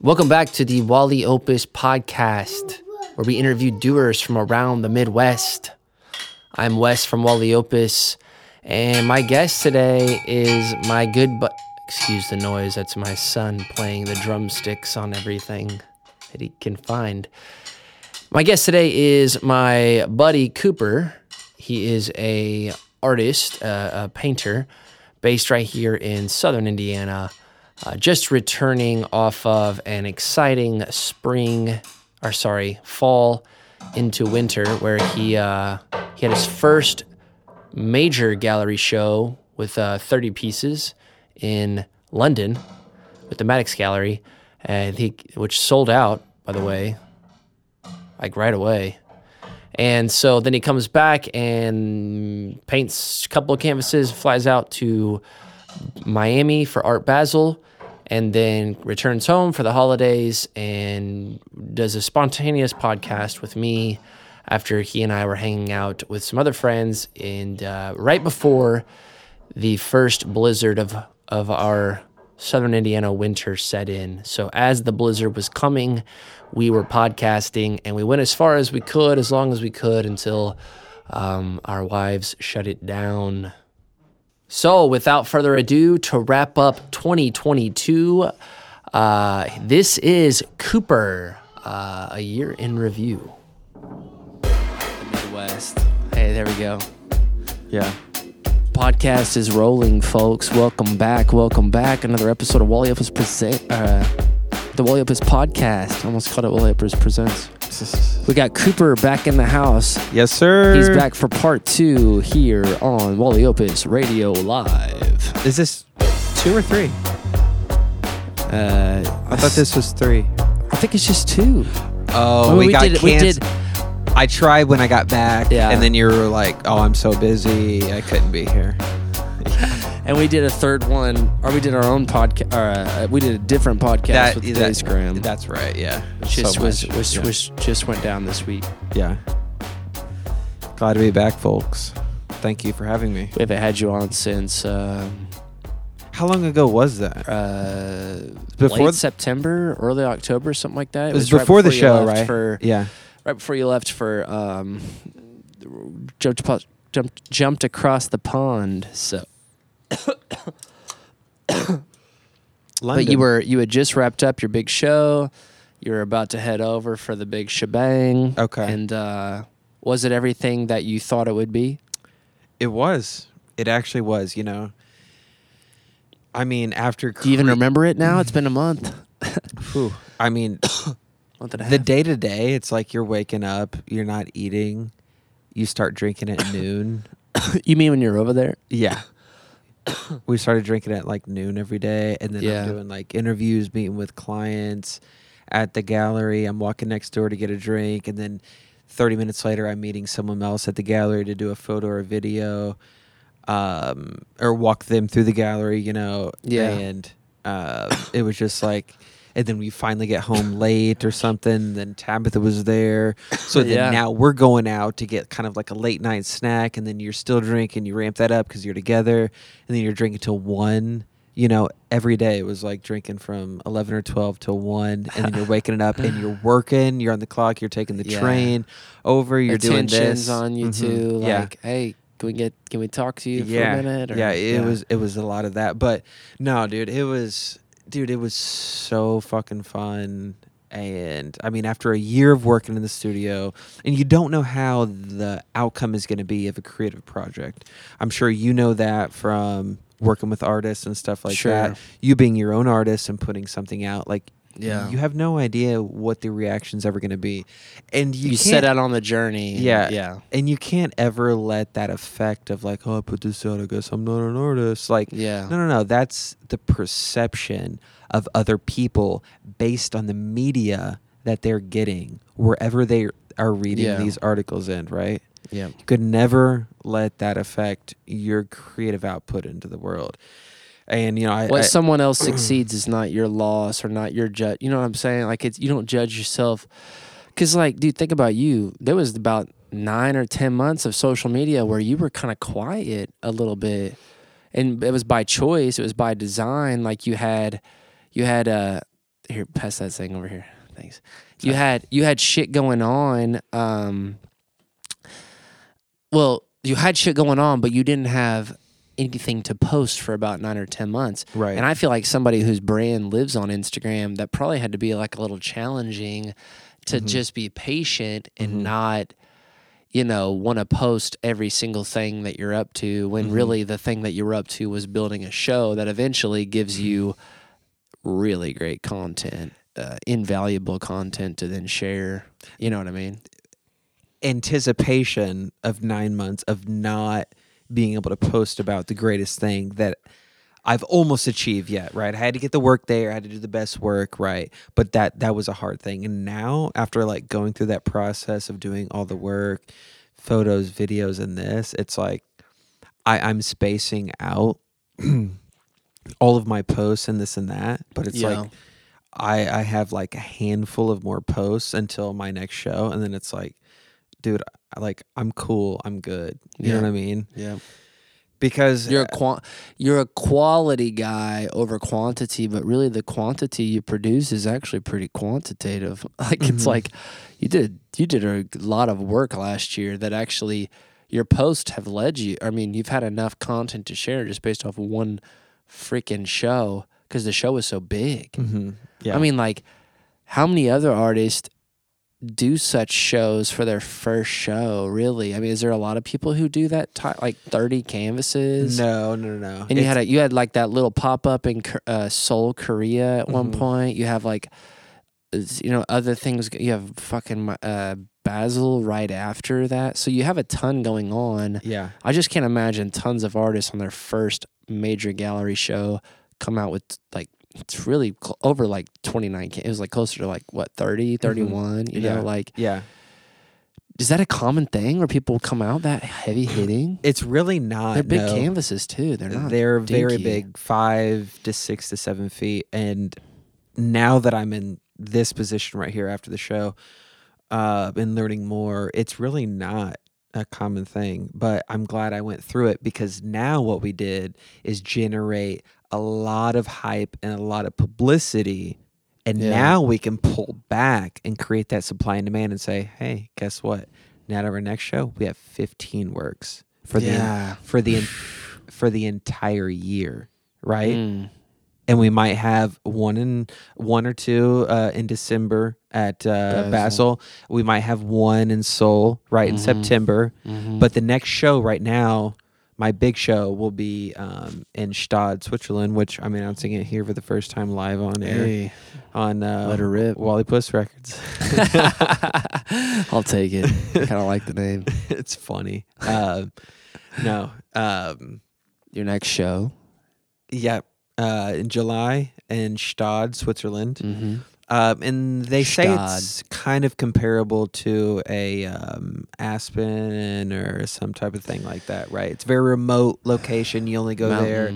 Welcome back to the Wally Opus podcast, where we interview doers from around the Midwest. I'm Wes from Wally Opus, and my guest today is my good but excuse the noise. That's my son playing the drumsticks on everything that he can find. My guest today is my buddy Cooper. He is a artist, uh, a painter, based right here in Southern Indiana uh, just returning off of an exciting spring, or sorry, fall into winter, where he uh, he had his first major gallery show with uh, 30 pieces in London with the Maddox Gallery, and he which sold out by the way, like right away. And so then he comes back and paints a couple of canvases, flies out to Miami for Art Basel, and then returns home for the holidays and does a spontaneous podcast with me after he and I were hanging out with some other friends. And uh, right before the first blizzard of, of our Southern Indiana winter set in. So as the blizzard was coming, we were podcasting and we went as far as we could, as long as we could, until um, our wives shut it down. So, without further ado, to wrap up 2022, uh, this is Cooper, uh, a year in review. The Midwest. Hey, there we go. Yeah. Podcast is rolling, folks. Welcome back. Welcome back. Another episode of Wally Opus present. Uh, the Wally Opus podcast. I almost called it Wally Opus presents. We got Cooper back in the house. Yes, sir. He's back for part two here on Wally Opus Radio Live. Is this two or three? Uh, I thought this was three. I think it's just two. Oh, Well, we, we got did- we did- I tried when I got back, Yeah. and then you were like, "Oh, I'm so busy, I couldn't be here." And we did a third one, or we did our own podcast. Or uh, we did a different podcast with that- Instagram. That's right. Yeah. just So was, was, yeah. was just went down this week. yeah. Glad to be back, folks. Thank you for having me. We haven't had you on since um, How long ago was that? uh, Before late th- September, early October, something like that. It was before the show, right? For Yeah. right before you left for um, jumped jumped jumped across the pond. So, but you were you had just wrapped up your big show. You were about to head over for the big shebang. Okay. And uh, was it everything that you thought it would be? It was. It actually was. You know. I mean, after Do you even remember it now? It's been a month. Whew. I mean, month and a half. the day to day, it's like you're waking up, you're not eating, you start drinking at noon. you mean when you're over there? Yeah. we started drinking at like noon every day, and then Yeah. I'm doing like interviews, meeting with clients at the gallery. I'm walking next door to get a drink, and then 30 minutes later, I'm meeting someone else at the gallery to do a photo or video, um, or walk them through the gallery, you know. Yeah. And uh, it was just like, and then we finally get home late or something. Then Tabitha was there, so then Yeah. now we're going out to get kind of like a late night snack, and then you're still drinking. You ramp that up because you're together, and then you're drinking till one. You know, every day it was like drinking from eleven or twelve till one, and then you're waking it up and you're working. You're on the clock. You're taking the Yeah. train over. You're doing this on you Mhm. too. Yeah. Hey, can we get can we talk to you yeah, for a minute? or- yeah, it was it was a lot of that, but no, dude, it was, dude, it was so fucking fun. And I mean, after a year of working in the studio, and you don't know how the outcome is going to be of a creative project. I'm sure you know that from working with artists and stuff like Sure. that. You being your own artist and putting something out, like Yeah. you have no idea what the reaction's ever going to be, and you, you, set out on the journey. and- Yeah. yeah, and you can't ever let that effect of like, oh, I put this out. I guess I'm not an artist. Like, yeah. no, no, no. That's the perception of other people based on the media that they're getting wherever they are reading Yeah. these articles in, right? yeah. You could never let that affect your creative output into the world. And you know, I, What I someone else succeeds is not your loss or not your judge. You know what I'm saying? Like it's you don't judge yourself. Cause like, dude, think about you. There was about nine or ten months of social media where you were kind of quiet a little bit, and it was by choice. It was by design. Like you had, you had uh, here, pass that thing over here. Thanks. You had you had shit going on. Um, well, you had shit going on, but you didn't have anything to post for about nine or ten months. Right. And I feel like somebody whose brand lives on Instagram, that probably had to be like a little challenging to Mhm. just be patient and Mhm. not, you know, want to post every single thing that you're up to when Mhm. really the thing that you're up to was building a show that eventually gives Mm-hmm. you really great content, uh, invaluable content to then share. You know what I mean? anticipation of nine months of not being able to post about the greatest thing that I've almost achieved yet, right? I had to get the work there, I had to do the best work, right? But that that was a hard thing. And now after like going through that process of doing all the work, photos, videos, and this, it's like I, I'm spacing out all of my posts and this and that. But it's Yeah. like I I have like a handful of more posts until my next show, and then it's like, dude, like I'm cool, I'm good. You Yeah. know what I mean? Yeah. Because You're a qua- you're a quality guy over quantity, but really the quantity you produce is actually pretty quantitative. Like it's Mhm. like you did you did a lot of work last year that actually your posts have led you. I mean, you've had enough content to share just based off one freaking show because the show was so big. Mhm. yeah, I mean, like how many other artists do such shows for their first show? Really? I mean, is there a lot of people who do that? Ty- like thirty canvases? no, no, no. And you had a, you had like that little pop up in uh, Seoul, Korea at one Mhm. point. You have like, you know, other things. You have fucking uh, Basel right after that. So you have a ton going on. yeah, I just can't imagine tons of artists on their first major gallery show come out with like it's really cl- over like 29 ca- it was like closer to like what 30 31 you Mm-hmm. Yeah. know like yeah. is that a common thing where people come out that heavy hitting It's really not. they're big no. canvases too they're not They're very big, five to six to seven feet. And now that I'm in this position right here after the show, uh, and learning more, it's really not a common thing. But I'm glad I went through it because now what we did is generate a lot of hype and a lot of publicity. And Yeah. now we can pull back and create that supply and demand and say, hey, guess what? Now at our next show, we have 15 works for the for the for the entire year, right? Mm. And we might have one in one or two uh, in December at uh, Basel. Basel. We might have one in Seoul right in Mhm. September. Mhm. But the next show right now, my big show will be um, in Gstaad, Switzerland, which I'm announcing it here for the first time live on air hey on uh, Let her rip. Wally Puss Records. I'll take it. I kind of like the name. it's funny. Um, no, um, Your next show. Yeah, uh, in July in Gstaad, Switzerland. Mm-hmm. Um, and they say it's kind of comparable to a um, Aspen or some type of thing like that, right? It's a very remote location. You only go there.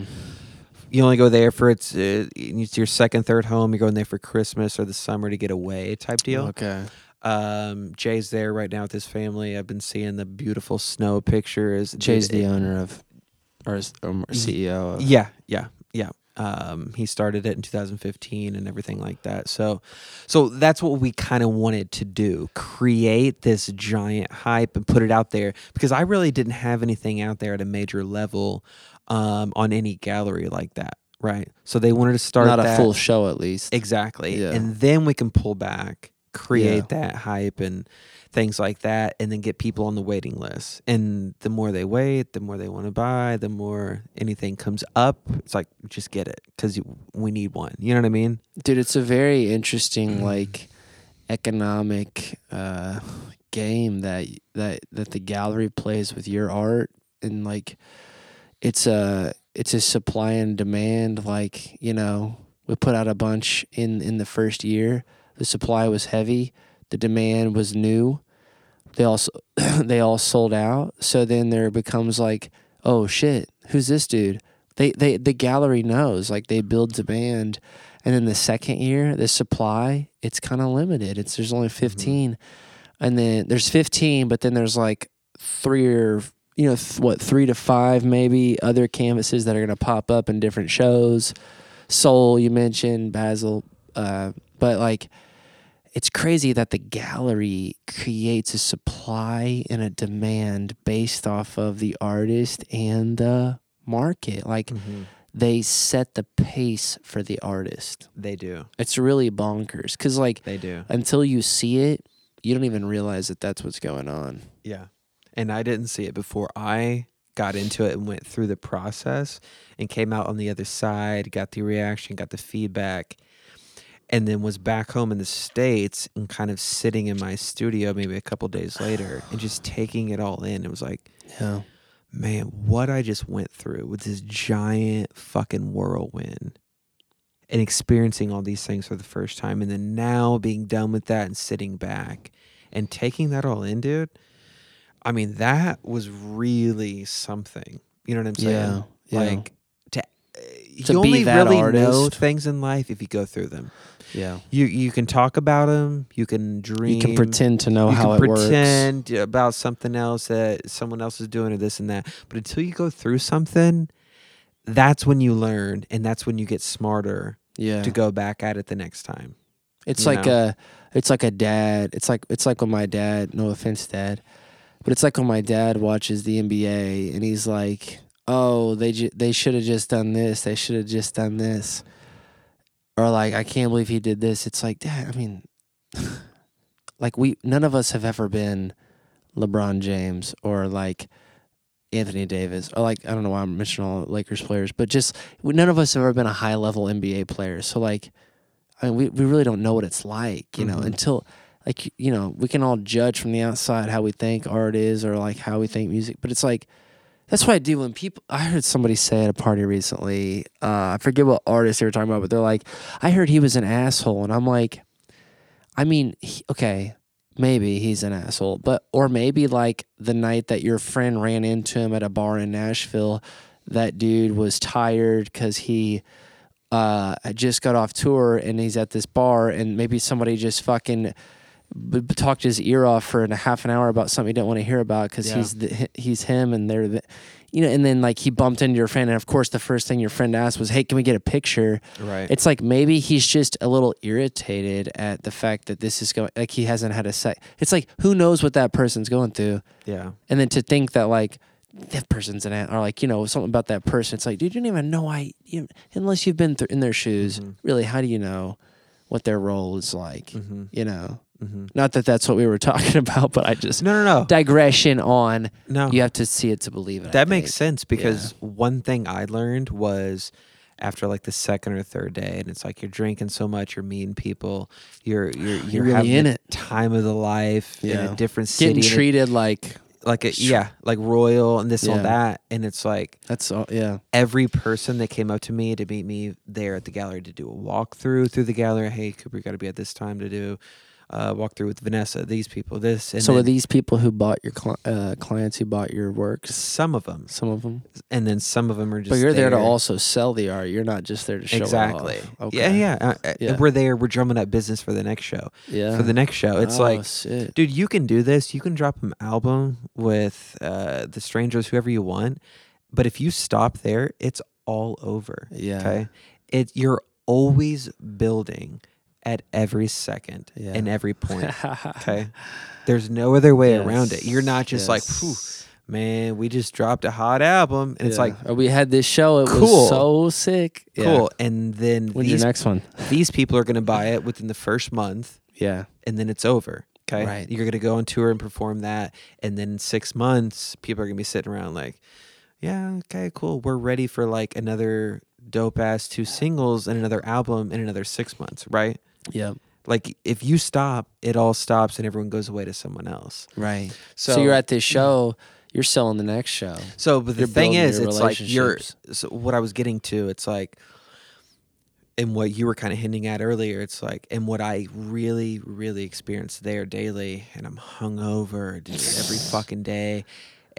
You only go there for its uh, it's your second, third home. You're going there for Christmas or the summer to get away, type deal. Okay. Um, Jay's there right now with his family. I've been seeing the beautiful snow pictures. Jay's the owner of, or, is- um, or CEO of. Yeah, yeah. Um, he started it in 2015 and everything like that. So, so that's what we kind of wanted to do: create this giant hype and put it out there. Because I really didn't have anything out there at a major level um, on any gallery like that, right? So they wanted to start Not a full show, at least. Exactly. Yeah. And then we can pull back, create that hype and things like that, and then get people on the waiting list. And the more they wait, the more they want to buy, the more anything comes up. It's like, just get it because we need one. You know what I mean? Dude, it's a very interesting, like, economic uh, game that that that the gallery plays with your art, and like, it's a it's a supply and demand. Like, you know, we put out a bunch in in the first year. The supply was heavy. The demand was new. They also they all sold out. So then there becomes like, oh shit, who's this dude? They they the gallery knows. Like they build demand. And then the second year, the supply, it's kind of limited. It's there's only 15. And then there's 15, but then there's like three or you know, th- what, 3 to 5 maybe other canvases that are going to pop up in different shows. Seoul, you mentioned, Basel, uh but like it's crazy that the gallery creates a supply and a demand based off of the artist and the market. Like Mm-hmm. they set the pace for the artist. They do. It's really bonkers cuz like They do. until you see it, you don't even realize that that's what's going on. Yeah. And I didn't see it before I got into it and went through the process and came out on the other side, got the reaction, got the feedback, and then was back home in the States and kind of sitting in my studio maybe a couple days later and just taking it all in. It was like, Yeah. man, what I just went through with this giant fucking whirlwind and experiencing all these things for the first time. And then now being done with that and sitting back and taking that all in, dude. I mean, that was really something. You know what I'm saying? Yeah, yeah. Like, to, To you be only that really know things in life if you go through them. Yeah. You you can talk about them, you can dream, You can pretend to know you how can it works. pretend about something else that someone else is doing or this and that. But until you go through something, that's when you learn and that's when you get smarter Yeah. to go back at it the next time. It's you like know? a it's like a dad. It's like it's like when my dad, no offense dad, but it's like when my dad watches the NBA and he's like, "Oh, they ju- they should have just done this. They should have just done this." Or like, "I can't believe he did this." It's like, "Dad, I mean like we none of us have ever been LeBron James or like Anthony Davis or like I don't know why I'm mentioning all Lakers players, but just none of us have ever been a high level NBA player. So like, I mean, we we really don't know what it's like, you know, Mhm. until like you know we can all judge from the outside how we think art is or like how we think music, but it's like. That's what I do when people. I heard somebody say at a party recently. Uh, I forget what artist they were talking about, but they're like, "I heard he was an asshole," and I'm like, I mean, he, okay, maybe he's an asshole, but or maybe like the night that your friend ran into him at a bar in Nashville, that dude was tired because he uh just got off tour and he's at this bar and maybe somebody just fucking b- talked his ear off for a half an hour about something he didn't want to hear about because Yeah. he's the, he's him and they're the you know and then like he bumped into your friend and of course the first thing your friend asked was hey can we get a picture Right. it's like maybe he's just a little irritated at the fact that this is going like he hasn't had a sec. It's like who knows what that person's going through, yeah. and then to think that like that person's an a- or like you know something about that person. It's like dude, you don't even know I, you, unless you've been through in their shoes. Mhm. Really, how do you know what their role is like? Mm-hmm. You know, Mm-hmm. not that that's what we were talking about, but I just No, no, no. digression on. no. You have to see it to believe it. That makes sense because one thing I learned was after like the second or third day, and it's like you're drinking so much, you're meeting people, you're you're you're, really having in it. time of the life in a different city, Getting treated like like a, yeah, like royal and this Yeah. and that, and it's like that's all. Yeah, every person that came up to me to meet me there at the gallery to do a walkthrough through the gallery. Hey, Cooper, you got to be at this time to do uh, walkthrough with Vanessa. These people, this, and so are these people who bought your cli- uh, clients who bought your works? some of them, Some of them, and then some of them are just. but you're there. to also sell the art. You're not just there to show exactly. off. Yeah, Okay. yeah, uh, uh, Yeah. We're there. We're drumming up business for the next show. yeah. For the next show, it's Oh, like, shit. dude, you can do this. You can drop an album with uh, the Strangers, whoever you want. But if you stop there, it's all over. yeah, Okay. It you're always building at every second Yeah. and every point. Okay. There's no other way around it. You're not just like, yes. Phew, man, we just dropped a hot album. And it's like, Or we had this show. It Cool. was so sick. Yeah. cool. And then When's these, your next one? these people are going to buy it within the first month Yeah, and then it's over. Okay. Right. You're going to go on tour and perform that. And then six months, people are going to be sitting around like, yeah, okay, cool. We're ready for like another dope ass two singles and another album in another six months, right? Yeah, Like if you stop, it all stops and everyone goes away to someone else. right. So, So, you're at this show. You're selling the next show. So, but the you're thing is, it's like you're. So what I was getting to, it's like, and what you were kind of hinting at earlier, it's like, and what I really, really experience there daily, and I'm hungover, dude, every fucking day,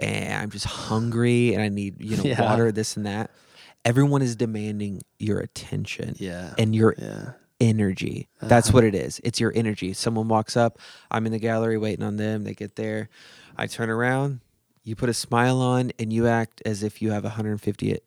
and I'm just hungry, and I need you know Yeah. water, this and that. Everyone is demanding your attention Yeah, and your yeah, energy. That's what it is. It's your energy. Someone walks up, I'm in the gallery waiting on them. They get there. I turn around, you put a smile on, and you act as if you have 150%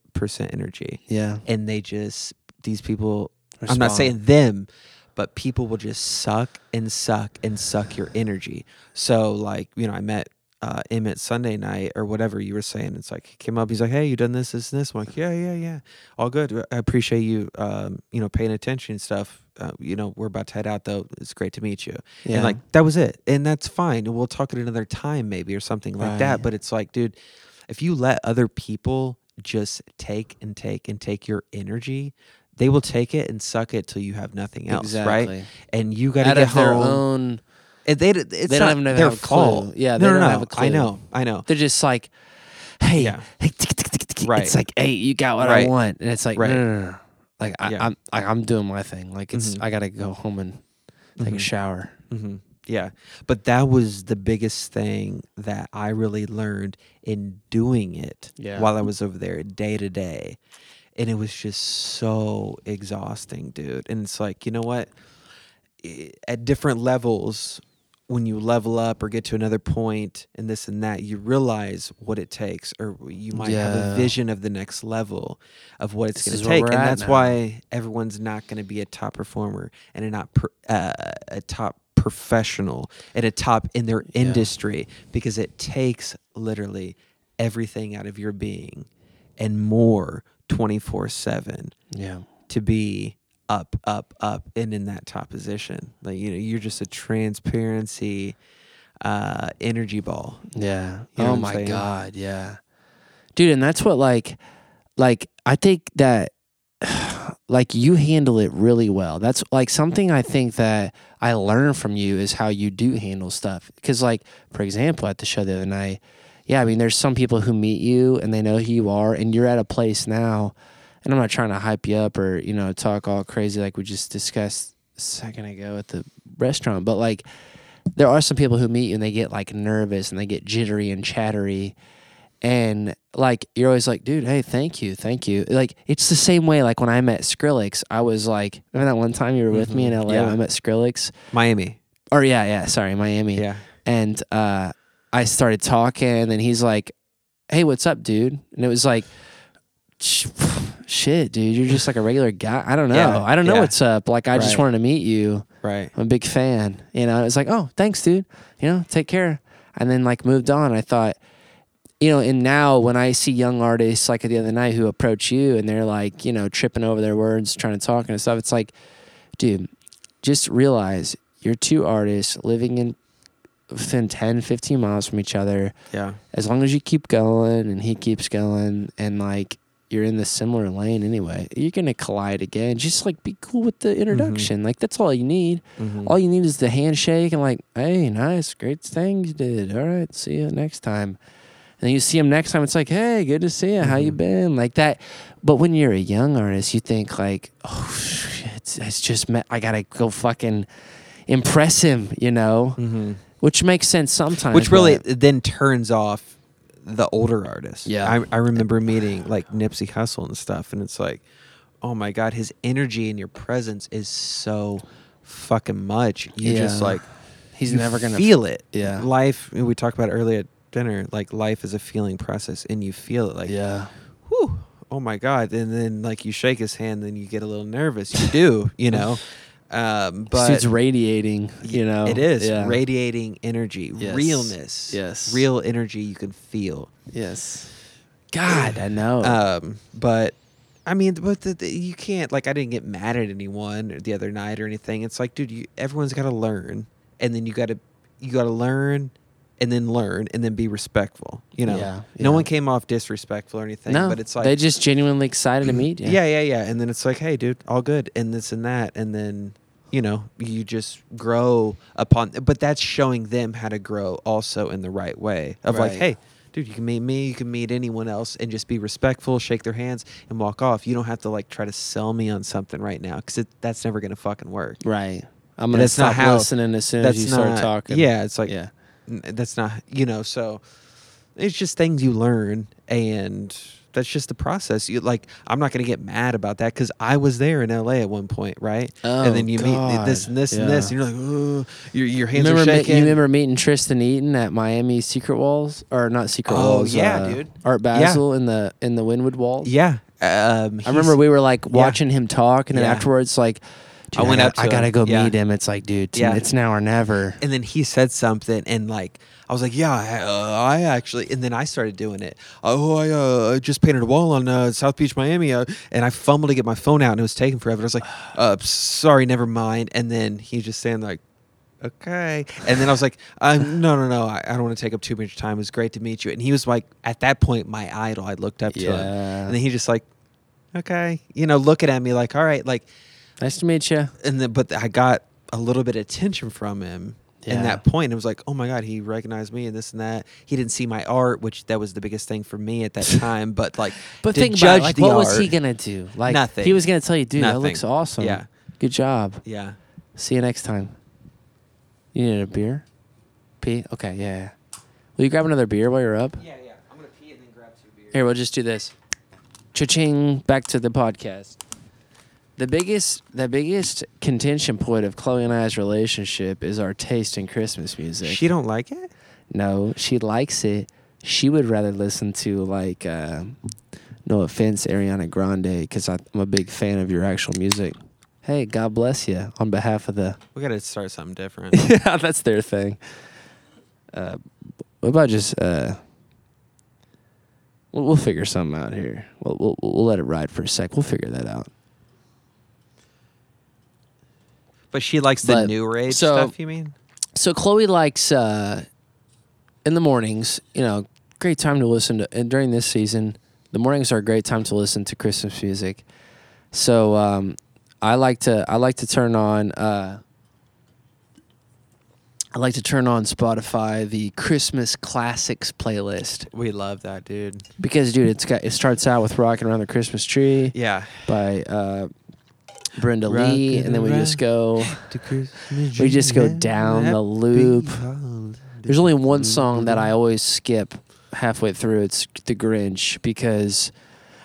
energy. yeah. And they just, these people, I'm not saying them, but people will just suck and suck and suck your energy. So like, you know, I met uh, Emmett Sunday night or whatever you were saying. It's like he came up, he's like, "Hey, you done this, this, and this?" I'm like, "Yeah, yeah, yeah, all good. I appreciate you, um, you know, paying attention and stuff. Uh, you know, we're about to head out though. It's great to meet you." Yeah. And like that was it, and that's fine. And we'll talk at another time, maybe or something like that. But it's like, dude, if you let other people just take and take and take your energy. They will take it and suck it till you have nothing else, right? And you got to get home. They, it's They don't even have their a clue. Yeah, they no, don't no. have a clue. I know, I know. They're just like, hey, Yeah. hey, tick, tick, tick, tick. Right. it's like, hey, you got what I want, and it's like, Right. no, no, no, no. Like I, Yeah. I'm, I, I'm doing my thing. Like it's, Mhm. I gotta go home and take a Mhm. shower. hmm Yeah, but that was the biggest thing that I really learned in doing it Yeah. while I was over there day to day, and it was just so exhausting, dude. And it's like, you know what? I- At different levels, when you level up or get to another point and this and that, you realize what it takes, or you might have a vision of the next level of what it's going to take, and that's now. why everyone's not going to be a top performer and a not per, uh, a top professional and a top in their Yeah. industry because it takes literally everything out of your being and more 24 7 Yeah. to be up, up, up, and in that top position. Like you know, you're just a transparency uh, energy ball. Yeah. You know oh my saying? god. Yeah. Dude, and that's what like, like I think that, like you handle it really well. That's like something I think that I learned from you is how you do handle stuff. Because like, for example, at the show the other night, yeah, I mean, there's some people who meet you and they know who you are, and you're at a place now. And I'm not trying to hype you up or you know talk all crazy like we just discussed a second ago at the restaurant, but like there are some people who meet you and they get like nervous and they get jittery and chattery and like you're always like dude hey thank you thank you like it's the same way like when i met skrillex i was like remember that one time you were with me in Mhm. la Yeah. when i met skrillex Miami. or yeah yeah sorry miami Yeah. and uh i started talking and he's like hey what's up dude and it was like "Sh- shit dude you're just like a regular guy i don't know Yeah, i don't know yeah. what's up like i just wanted to meet you Right. I'm a big fan. You know, it's like, oh, thanks, dude. You know, take care. And then like moved on. I thought, you know, and now when I see young artists like the other night who approach you and they're like, you know, tripping over their words, trying to talk and stuff, it's like, dude, just realize you're two artists living in within 10, 15 miles from each other. Yeah. As long as you keep going and he keeps going and like you're in the similar lane anyway, you're gonna collide again. Just like be cool with the introduction. Like that's all you need. Mhm. All you need is the handshake and like, hey, nice, great thing you did. All right, see you next time. And then you see him next time. It's like, hey, good to see you. How you been? Like that. But when you're a young artist, you think like, oh shit, it's, it's just met. I gotta go fucking impress him, you know, Mhm. which makes sense sometimes. Which really then turns off the older artists. Yeah. I, I remember meeting like Nipsey Hussle and stuff, and it's like, oh my God, his energy and your presence is so fucking much. You just like, he's never gonna feel it. Yeah. Life, we talked about earlier at dinner, like life is a feeling process, and you feel it. Like, yeah, whew, oh my God. And then like you shake his hand, then you get a little nervous. You do, you know? Um, but it's radiating. You know, it is Yeah. radiating energy, Yes. realness, Yes. real energy you can feel. Yes. God, I know. Um, but I mean, but the, the, you can't like I didn't get mad at anyone the other night or anything. It's like, dude, you, everyone's got to learn, and then you got to you got to learn, and then learn, and then be respectful. You know, Yeah, no one came off disrespectful or anything. no, but it's like they just genuinely excited to meet you. yeah, yeah, yeah. And then it's like, hey, dude, all good, and this and that, and then you know, you just grow upon. But that's showing them how to grow also in the right way of like, hey, dude, you can meet me, you can meet anyone else, and just be respectful, shake their hands, and walk off. You don't have to like try to sell me on something right now because that's never gonna fucking work. Right. I'm gonna That's not stop how- listening as soon That's as you start not- talking. Yeah, it's like yeah. that's not you know so it's just things you learn and that's just the process you like i'm not going to get mad about that because i was there in la at one point right Oh, and then Oh, you meet this and this and this and you're like oh your, your You hands remember, are me- shaking you remember meeting Tristan Eaton at Miami Secret Walls or not Secret Oh, Walls? yeah, uh, dude. Art Yeah. Basel in the in the Wynwood Walls. yeah um I remember we were like yeah. watching him talk, and then Yeah. afterwards, like, Dude, I went got- up to I gotta him. go Yeah. meet him. It's like, dude, Yeah. it's now or never. And then he said something, and like I was like, "Yeah, I, uh, I actually." And then I started doing it. Oh, I uh, just painted a wall on uh, South Beach, Miami, uh, and I fumbled to get my phone out, and it was taking forever. I was like, uh, "Sorry, never mind." And then he just saying like, "Okay," and then I was like, um, "No, no, no, I, I don't want to take up too much time. It was great to meet you." And he was like, at that point, my idol. I looked up to him, Yeah. and then he just like, "Okay," you know, looking at me like, "All right," like Nice to meet you. and then but I got a little bit of attention from him Yeah. in that point. It was like, oh my god, he recognized me and this and that. He didn't see my art, which that was the biggest thing for me at that time. But like, But think about judge it, like, what was he gonna do? Like, Nothing. He was gonna tell you, dude, that looks awesome. Yeah. Good job. Yeah, See you next time. You need a beer? Pee? Okay, yeah, yeah. Will you grab another beer while you're up? yeah, yeah. I'm gonna pee and then grab two beers. Here, we'll just do this. Cha-ching, back to the podcast. The biggest the biggest contention point of Chloe and I's relationship is our taste in Christmas music. She don't like it. no, she likes it. She would rather listen to like uh, no offense, Ariana Grande, because I'm a big fan of your actual music. Hey, God bless you on behalf of the We gotta start something different. yeah, that's their thing. Uh, what about just uh, we'll, we'll figure something out here. We'll, we'll we'll let it ride for a sec. We'll figure that out. But she likes the But- new rage so- stuff. You mean? So Chloe likes uh, in the mornings. You know, great time to listen to. And during this season, the mornings are a great time to listen to Christmas music. So um, I like to I like to turn on. Uh, I like to turn on Spotify the Christmas classics playlist. We love that, dude. Because dude, it's got it starts out with "Rocking Around the Christmas Tree" Yeah. by uh, Brenda Lee, Rockin' and then we just go. We We just go down the loop. There's only one song that I always skip halfway through. It's "The Grinch" because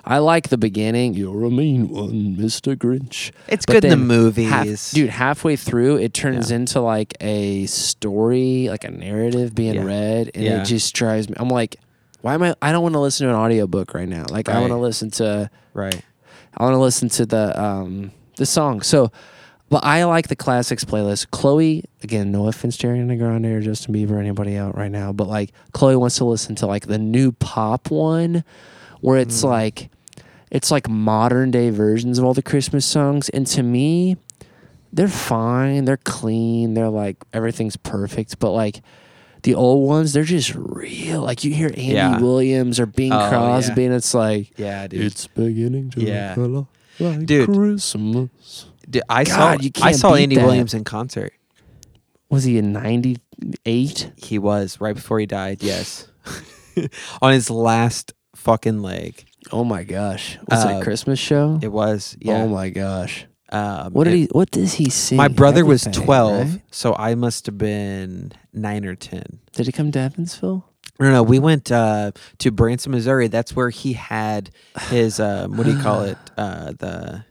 I like the beginning. You're a mean one, Mr. Grinch. It's But good in the then movies, Half, dude, halfway through, it turns Yeah. into like a story, like a narrative being Yeah. read, and Yeah. it just drives me. I'm like, why am I? I don't want to listen to an audiobook right now. Like, I want to listen to. Right. I want to listen to the um the song. So, but I like the classics playlist. Chloe, again, no offense to Ariana Grande or Justin Bieber or anybody out right now, but like Chloe wants to listen to like the new pop one, where it's Mm. like, it's like modern day versions of all the Christmas songs, and to me, they're fine. They're clean. They're like everything's perfect, but like. The old ones, they're just real. Like you hear Andy Yeah. Williams or Bing Oh, yeah. Crosby, and it's like, Yeah, dude. it's beginning to Yeah. Look a lot like Dude. Christmas. Dude, I God, saw you I can't saw Andy that. Williams in concert. Was he in '98? He was right before he died. Yes, on his last fucking leg. Oh my gosh! Was it Uh, a Christmas show? It was. Yeah. Oh my gosh! Um, What did it- he? What does he sing? My brother was twelve, right? so I must have been nine or ten. Did he come to Evansville? No, no, we went uh, to Branson, Missouri. That's where he had his um, what do you call it? Uh, the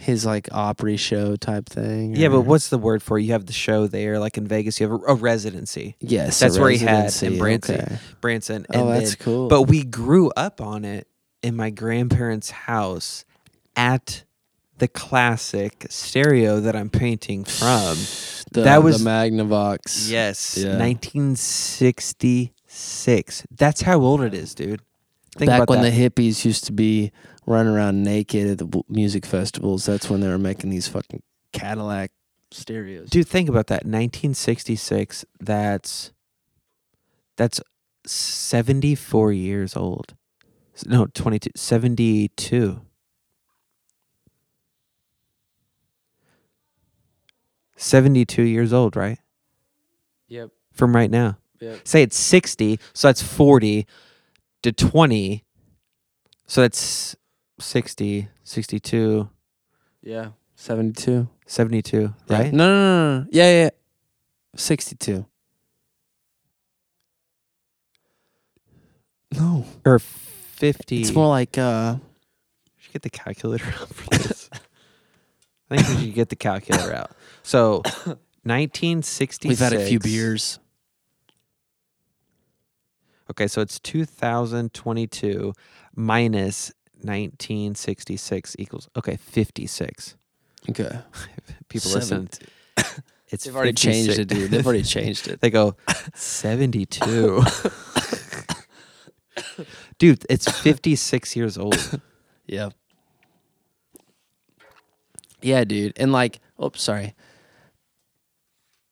His like Opry show type thing. yeah, or- but what's the word for? it? You have the show there, like in Vegas. You have a, a residency, Yes, a that's where he had residency, in Branson. okay. Branson. Oh, that's then- cool. But we grew up on it in my grandparents' house at the classic stereo that I'm painting from. the, that was- the Magnavox. Yes, Yeah. 1966. That's how old it is, dude. Think Back about when that. the hippies used to be running around naked at the music festivals, that's when they were making these fucking Cadillac stereos. Dude, think about that. 1966. That's that's 74 years old. No, 22. 72. Seventy-two years old, right? Yep. From right now. Yep. Say it's sixty, so that's forty to twenty. So that's 60, 62, Yeah. 72. 72, Yeah. right? No, no, no, no. Yeah, yeah. 62. No. Or fifty. It's more like uh should get the calculator out for this. I think we should get the calculator out. So, 1966. we've had a few beers. Okay, so it's 2022 minus 1966 equals okay 56. Okay. People listen. Seven- It's They've already 56 changed it, dude. They've already changed it. They go 72. Dude, it's 56 years old. Yeah. Yeah, dude. And like, oops, sorry.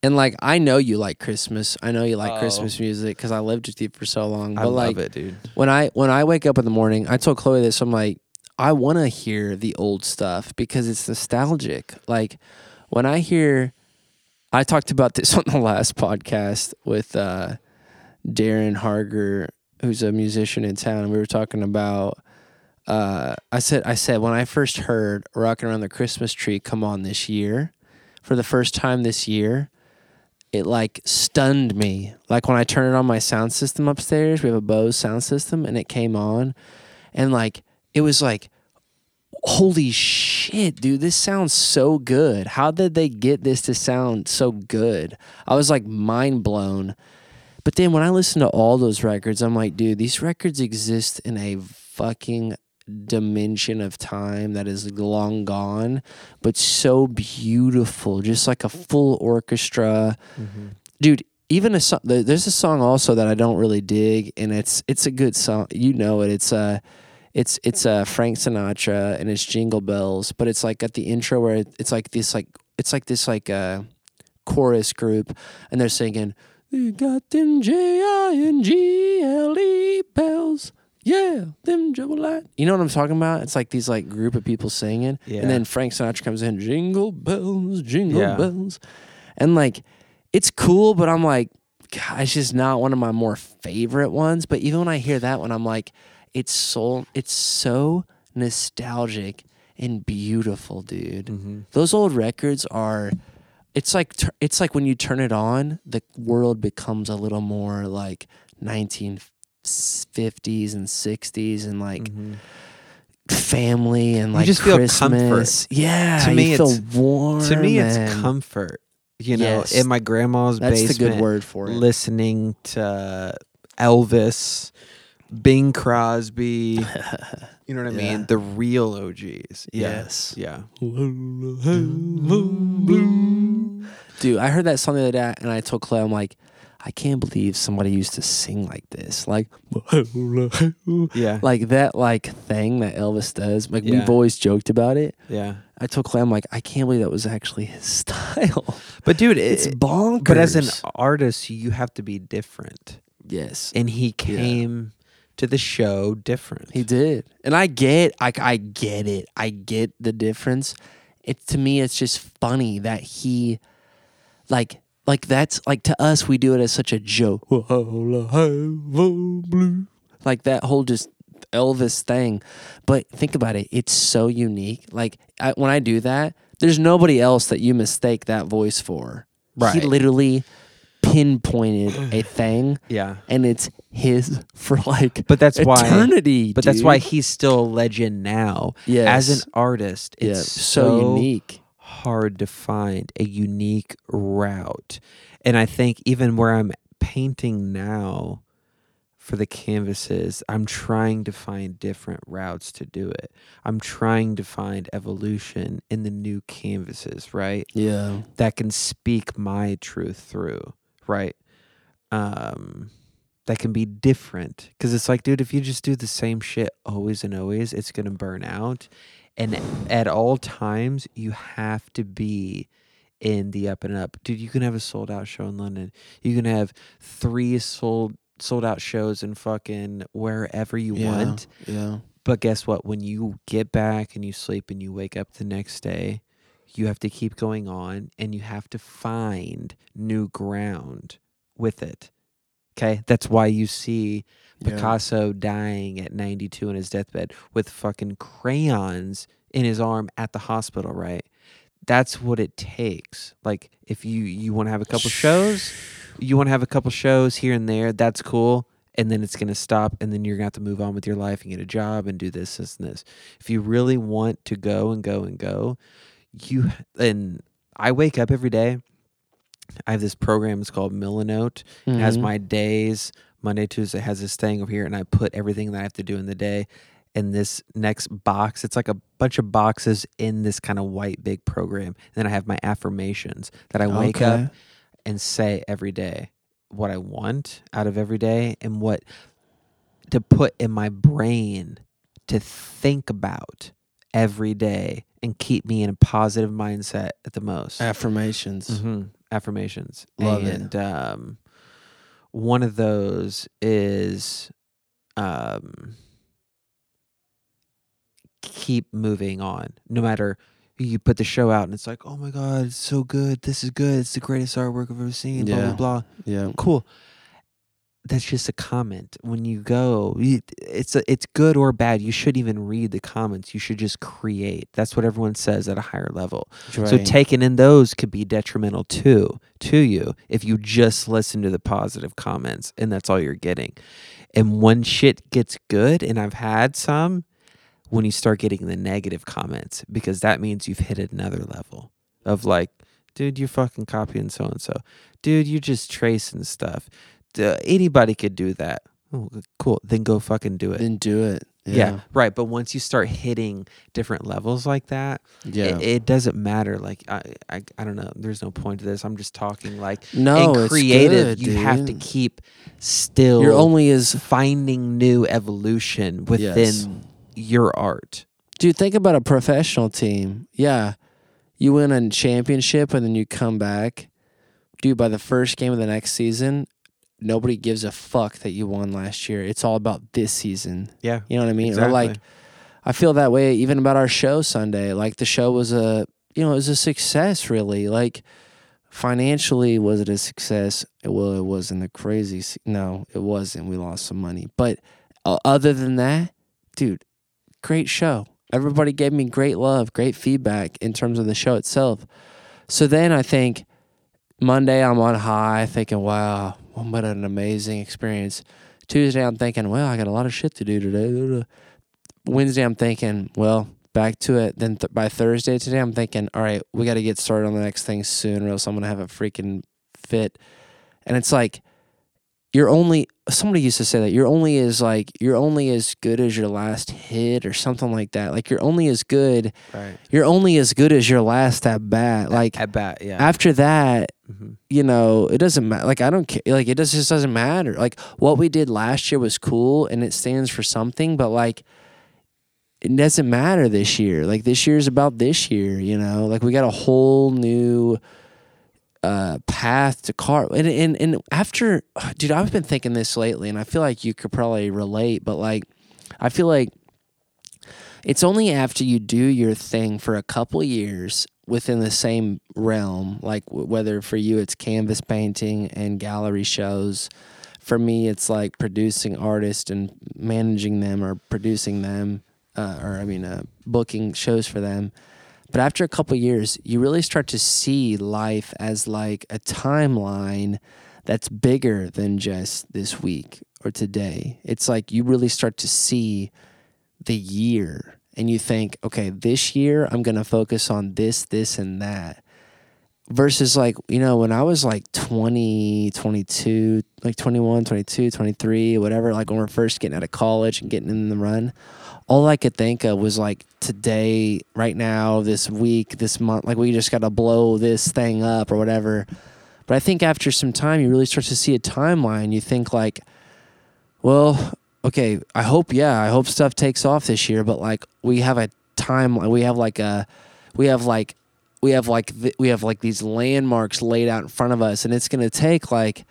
And like, I know you like Christmas. I know you like Oh. Christmas music because I lived with you for so long. I But love like, it, dude. when I when I wake up in the morning, I told Chloe this. I'm like, I want to hear the old stuff because it's nostalgic. Like when I hear, I talked about this on the last podcast with uh, Darren Harger, who's a musician in town, and we were talking about. Uh, I said, I said when I first heard "Rocking Around the Christmas Tree" come on this year, for the first time this year, it like stunned me. Like when I turned it on my sound system upstairs, we have a Bose sound system, and it came on, and like it was like, holy shit, dude, this sounds so good. How did they get this to sound so good? I was like mind blown. But then when I listen to all those records, I'm like, dude, these records exist in a fucking dimension of time that is long gone, but so beautiful, just like a full orchestra. Dude, even a song there's a song also that I don't really dig and it's it's a good song. You know it. It's uh it's it's uh Frank Sinatra and it's Jingle Bells, but it's like at the intro where it- it's like this like it's like this like uh chorus group and they're singing we got them J I N G L E bells. Yeah, them jambalaya. You know what I'm talking about? It's like these like group of people singing, Yeah. and then Frank Sinatra comes in, jingle bells, jingle Yeah. bells, and like it's cool, but I'm like, God, it's just not one of my more favorite ones. But even when I hear that one, I'm like, it's so it's so nostalgic and beautiful, dude. Mm-hmm. Those old records are. It's like tur- it's like when you turn it on, the world becomes a little more like 1950s and 60s and like Mm-hmm. family and like just feel Christmas. Yeah, To me, you it's- warm. To me, it's comfort. You know, Yes. in my grandma's That's the basement, good word for it. listening to Elvis, Bing Crosby. You know what I Yeah. mean? The real OGs. Yeah. Yes. Yeah. Dude, I heard that song the other day and I told Clay, I'm like, I can't believe somebody used to sing like this. Like, Yeah. like that like thing that Elvis does. Like Yeah. we've always joked about it. yeah. I told Clay, I'm like, I can't believe that was actually his style. But dude, it, It's bonkers. but as an artist, you have to be different. yes, And he came to the show different. he did, and I get, I, I get it. I get the difference. It to me, it's just funny that he, like, like that's like to us, we do it as such a joke. Like that whole just Elvis thing. But think about it, it's so unique. Like I, when I do that, there's nobody else that you mistake that voice for. Right. He literally pinpointed a thing, yeah. and it's his for like But that's why eternity. But that's why he's still a legend now. Yes. As an artist, yeah, it's so, unique. Hard to find a unique route. And I think even where I'm painting now for the canvases, I'm trying to find different routes to do it. I'm trying to find evolution in the new canvases, right? Yeah, That can speak my truth through, right? Um that can be different cuz it's like dude if you just do the same shit always and always it's going to burn out and at all times you have to be in the up and up. Dude you can have a sold out show in london. You can have three sold sold out shows in fucking wherever you yeah, want. Yeah, but guess what? When you get back and you sleep and you wake up the next day you have to keep going on and you have to find new ground with it. Okay? That's why you see Yeah. Picasso dying at 92 in his deathbed with fucking crayons in his arm at the hospital, right? That's what it takes. Like if you you want to have a couple shows, you want to have a couple shows here and there, that's cool. And then it's going to stop and then you're going to have to move on with your life and get a job and do this this and this. If you really want to go and go and go, you and I wake up every day. I have this program it's called Milanote. It has Mhm. my days. Monday, Tuesday has this thing over here, and I put everything that I have to do in the day. in this next box. It's like a bunch of boxes in this kind of white big program. And then I have my affirmations that I wake Okay. up and say every day what I want out of every day and what to put in my brain to think about every day and keep me in a positive mindset at the most. Affirmations. hmm Affirmations. Love it. and um one of those is um keep moving on. No matter you put the show out and it's like, oh my god, it's so good. This is good. It's the greatest artwork I've ever seen. Blah blah blah. Yeah. Cool. That's just a comment. When you go, it's a, it's good or bad. You shouldn't even read the comments. You should just create. That's what everyone says at a higher level. So taking in those could be detrimental too to you if you just listen to the positive comments and that's all you're getting. And when shit gets good, and I've had some, when you start getting the negative comments, because that means you've hit another level of like, dude, you're fucking copying so and so. Dude, you're just tracing stuff. Duh, anybody could do that. Oh, cool. Then go fucking do it. Then do it. yeah. Yeah. right. But once you start hitting different levels like that, Yeah. it, it doesn't matter. Like I, I, I don't know. There's no point to this. I'm just talking like no, and creative. good, you have to keep still. You're only is finding new evolution within Yes. your art. Dude, think about a professional team. Yeah. You win a championship and then you come back. Dude, by the first game of the next season, nobody gives a fuck that you won last year. It's all about this season. Yeah, You know what I mean? exactly. Or like I feel that way even about our show Sunday. Like the show was a you know, it was a success really. Like financially was it a success? Well, it wasn't a crazy no, it wasn't. We lost some money. But uh, other than that, dude, great show. Everybody gave me great love, great feedback in terms of the show itself. So then I think Monday I'm on high thinking, wow, Oh, what an amazing experience. Tuesday I'm thinking, well, I got a lot of shit to do today. Wednesday I'm thinking, well, back to it. Then th- by Thursday today I'm thinking, all right, we got to get started on the next thing soon, or else I'm gonna have a freaking fit. And it's like you're only somebody used to say that you're only as like you're only as good as your last hit or something like that. Like you're only as good right. you're only as good as your last at bat. Like At bat, yeah. after that, Mhm. you know, it doesn't matter. Like I don't care. Like it does, just doesn't matter. Like what we did last year was cool and it stands for something, but like it doesn't matter this year. Like this year's about this year. You know, like we got a whole new uh path to car and and and after dude i've been thinking this lately and i feel like you could probably relate but like i feel like it's only after you do your thing for a couple years within the same realm like w- whether for you it's canvas painting and gallery shows for me it's like producing artists and managing them or producing them uh, or i mean uh, booking shows for them but after a couple years you really start to see life as like a timeline that's bigger than just this week or today it's like you really start to see the year and you think, okay, this year I'm going to focus on this, this, and that. Versus like, you know, when I was like 20, 22, like 21, 22, 23, whatever, like when we're first getting out of college and getting in the run, all I could think of was like today, right now, this week, this month, like we just got to blow this thing up or whatever. But I think after some time, you really start to see a timeline. You think like, well, okay, I hope yeah, I hope stuff takes off this year, but like we have a timeline, we have like a we have like we have like th- we have like these landmarks laid out in front of us and it's going to take like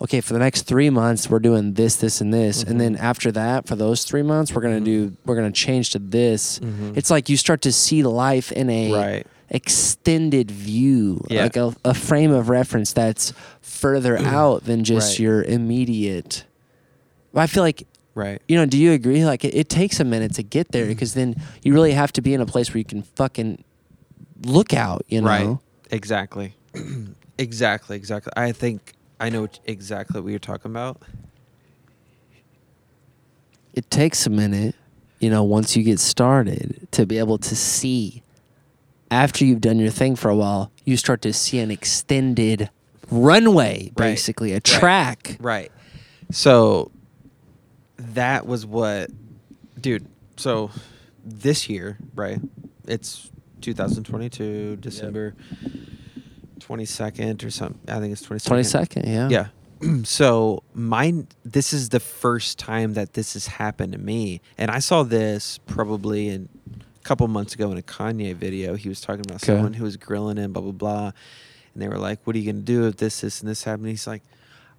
okay, for the next 3 months we're doing this this and this and mm-hmm. then after that for those 3 months we're going to mm-hmm. do we're going to change to this. Mhm. It's like you start to see life in a right. extended view, Yeah. like a, a frame of reference that's further out than just Right. your immediate. I feel like Right. you know. Do you agree? Like it, it takes a minute to get there mm-hmm. because then you really have to be in a place where you can fucking look out. You know. Right. Exactly. exactly. Exactly. I think I know exactly what you're talking about. It takes a minute, you know, once you get started to be able to see. After you've done your thing for a while, you start to see an extended runway, Right. basically a track. Right. So that was what, dude. so this year, right? It's 2022, December 22nd or something. I think it's 22nd. Twenty second, yeah. Yeah. so mine this is the first time that this has happened to me. And I saw this probably in a couple months ago in a Kanye video. He was talking about Okay. someone who was grilling him, blah blah blah. And they were like, What are you gonna do if this, this, and this happen? He's like,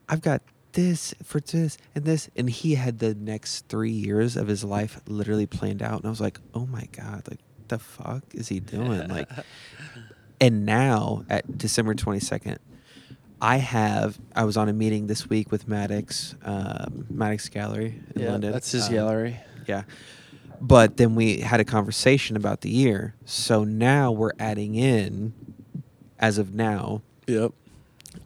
I've got this for this and this and he had the next three years of his life literally planned out and I was like, Oh my god, like the fuck is he doing? Like and now at December 22nd, I have. I was on a meeting this week with Maddox, um, Maddox Gallery in Yeah, London. that's his Um, gallery. Yeah, but then we had a conversation about the year. So now we're adding in, as of now, Yep.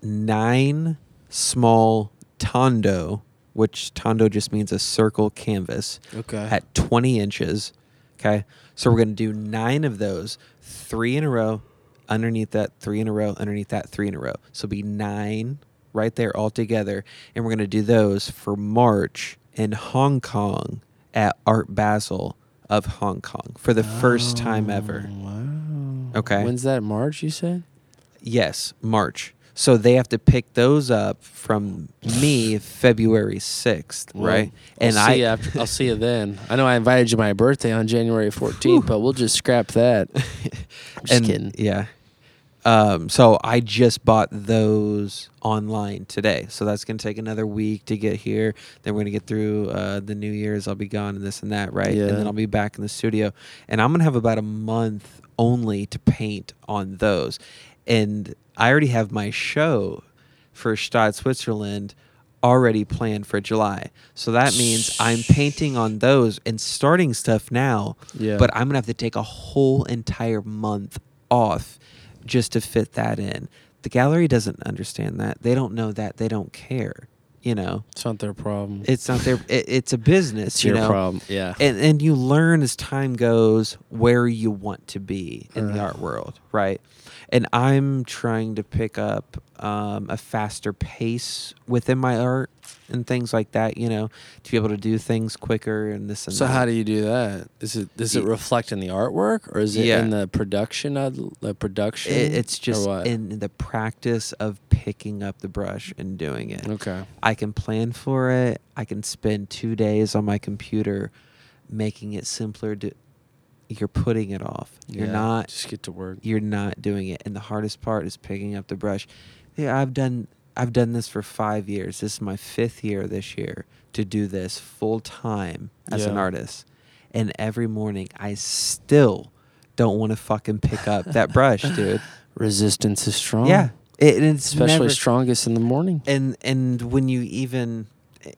nine small tondo, which tondo just means a circle canvas Okay. at 20 inches. Okay. So we're going to do nine of those, three in a row, underneath that, three in a row, underneath that, three in a row. So be nine right there all together. And we're going to do those for March in Hong Kong at Art Basel of Hong Kong for the first time ever. Oh, Wow. Okay. When's that? March? You said. Yes, March. So they have to pick those up from me February 6th, Well, right? I'll and see I you after, I'll see you then. I know I invited you to my birthday on January 14th, but we'll just scrap that. I'm just and kidding. yeah. Um, so I just bought those online today. So that's gonna take another week to get here. Then we're gonna get through uh, the New Year's. I'll be gone and this and that, right? Yeah. And then I'll be back in the studio, and I'm gonna have about a month only to paint on those. And I already have my show for Gstaad, Switzerland already planned for July. So that means I'm painting on those and starting stuff now Yeah. but I'm gonna have to take a whole entire month off just to fit that in. The gallery doesn't understand that. They don't know that. They don't care. You know, It's not their problem. it's not their. It, it's a business. It's you your know? problem. Yeah. And and you learn as time goes where you want to be in the Uh. art world, right? And I'm trying to pick up um, a faster pace within my art and things like that. You know, to be able to do things quicker and this and so that. how do you do that? Is it does it Y- reflect in the artwork or is it Yeah. in the production of the production? It, it's just in the practice of picking up the brush and doing it. okay. I can plan for it. I can spend two days on my computer making it simpler. To, you're putting it off. You're Yeah, not. just get to work. You're not doing it. And the hardest part is picking up the brush. Yeah, I've done. I've done this for five years. This is my fifth year this year to do this full time as an artist. And every morning, I still don't want to fucking pick up that brush, dude. Resistance is strong. Yeah, it, it's Especially never- strongest in the morning. and and when you even,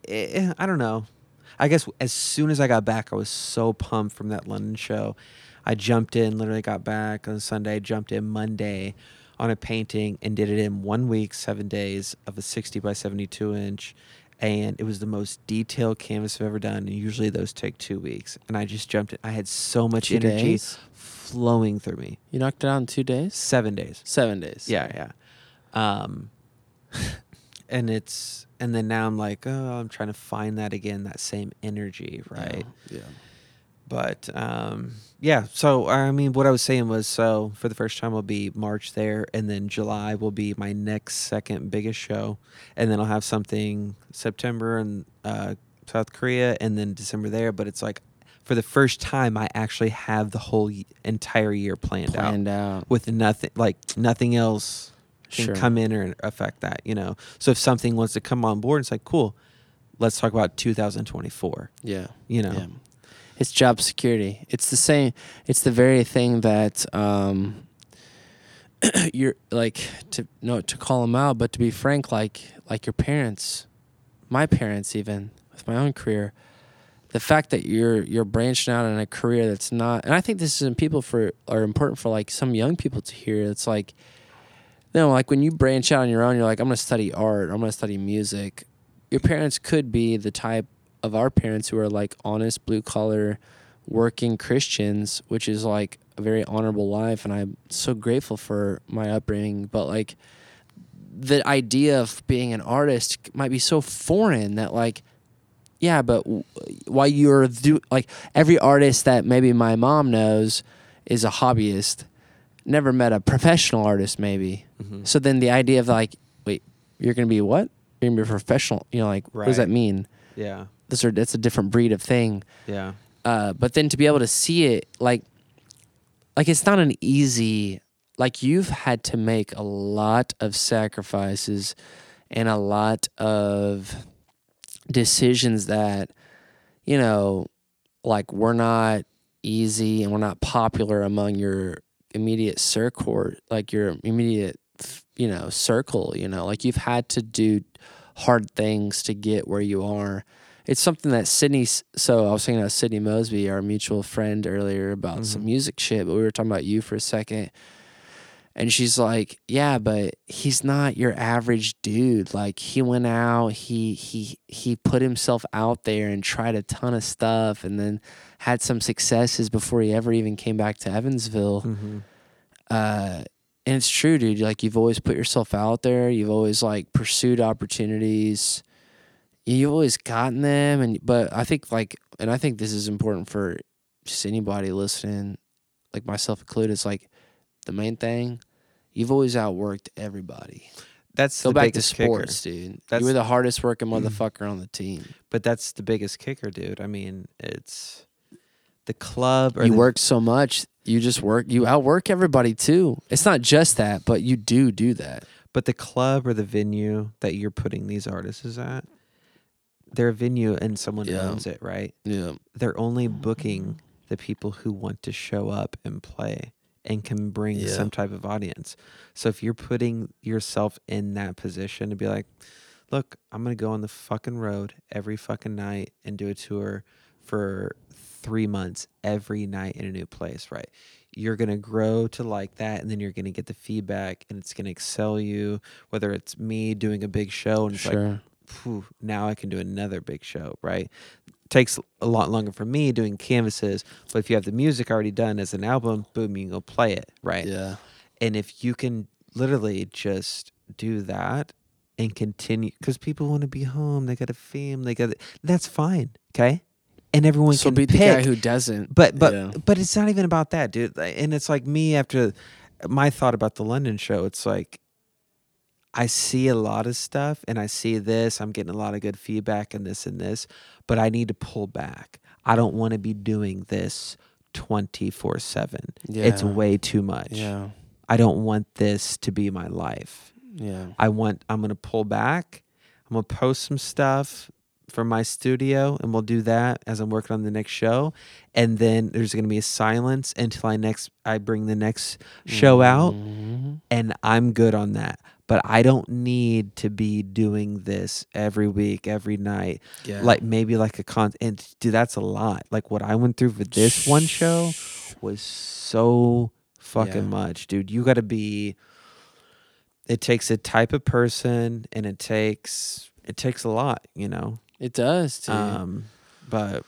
eh, I don't know. I guess as soon as I got back, I was so pumped from that London show. I jumped in, literally got back on Sunday. Jumped in Monday on a painting and did it in one week, seven days of a sixty by seventy-two inch. And it was the most detailed canvas I've ever done. And usually those take two weeks. And I just jumped in. I had so much Two energy days? flowing through me. You knocked it out in two days. Seven days. Seven days. Yeah, yeah. Um, and it's and then now I'm like, oh, I'm trying to find that again, that same energy, right? Yeah. But um, yeah. So I mean, what I was saying was, so for the first time, will be March there, and then July will be my next second biggest show, and then I'll have something September in uh, South Korea, and then December there. But it's like. For the first time, I actually have the whole entire year planned, out Planned out. with nothing like nothing else can Sure. come in or affect that you know so if something wants to come on board it's like cool let's talk about 2024 Yeah. you know Yeah. It's job security. It's the same. It's the very thing that um, you're like to no to call them out, but to be frank, like like your parents, my parents, even with my own career, the fact that you're you're branching out in a career that's not, and I think this is in people for are important for like some young people to hear. It's like, know, like when you branch out on your own, you're like, I'm gonna study art, I'm gonna study music. Your parents could be the type of our parents who are like honest blue collar working Christians, which is like a very honorable life and I'm so grateful for my upbringing, but like the idea of being an artist might be so foreign that like yeah, but w- while you're do like every artist that maybe my mom knows is a hobbyist, never met a professional artist maybe. Mhm. So then the idea of like, wait, you're gonna be what? You're gonna be a professional. You know, like what does that mean? Yeah. This are that's a different breed of thing. Yeah. Uh, but then to be able to see it like like it's not an easy like you've had to make a lot of sacrifices and a lot of decisions that you know like we're not easy and we're not popular among your immediate circle like your immediate you know circle you know like you've had to do hard things to get where you are it's something that Sydney. So I was thinking about Sydney Mosby, our mutual friend, earlier about some Mhm. music shit. But we were talking about you for a second, and she's like, "Yeah, but he's not your average dude. Like he went out, he he he put himself out there and tried a ton of stuff, and then had some successes before he ever even came back to Evansville." Mm-hmm. uh and it's true dude. Like you've always put yourself out there. You've always like pursued opportunities. You've always gotten them and but i think like and i think this is important for just anybody listening like myself included it's like the main thing you've always outworked everybody. That's go the back to sports kicker. dude. That's- you were the hardest working mm-hmm. motherfucker on the team. But that's the biggest kicker, dude. I mean, it's the club or you the, work so much you just work you outwork everybody too it's not just that but you do do that but the club or the venue that you're putting these artists is at, they're a venue and someone Yeah. owns it, right? yeah They're only booking the people who want to show up and play and can bring Yeah. some type of audience. So if you're putting yourself in that position to be like, look, I'm gonna go on the fucking road every fucking night and do a tour for three months every night in a new place, right? You're gonna grow to like that, and then you're gonna get the feedback, and it's gonna excel you. Whether it's me doing a big show, and it's like, sure phew, now I can do another big show, right? Takes a lot longer for me doing canvases, but if you have the music already done as an album, boom, you can go play it, right? yeah And if you can literally just do that and continue, because people want to be home, they got a fam, they got that's fine, okay? And everyone so can beat the guy who doesn't. But but Yeah. but it's not even about that, dude. And it's like me after my thought about the London show. It's like I see a lot of stuff, and I see this. I'm getting a lot of good feedback and this and this, but I need to pull back. I don't want to be doing this twenty four seven. It's way too much. yeah, I don't want this to be my life. yeah, I want I'm gonna pull back. I'm gonna post some stuff from my studio and we'll do that as I'm working on the next show. And then there's gonna be a silence until I next I bring the next show out Mhm. and I'm good on that. But I don't need to be doing this every week, every night. Yeah, Like maybe like a con and dude, that's a lot. Like what I went through for this one show was so fucking Yeah. much, dude. You got to be. It takes a type of person, and it takes it takes a lot, you know. It does, too. Um, but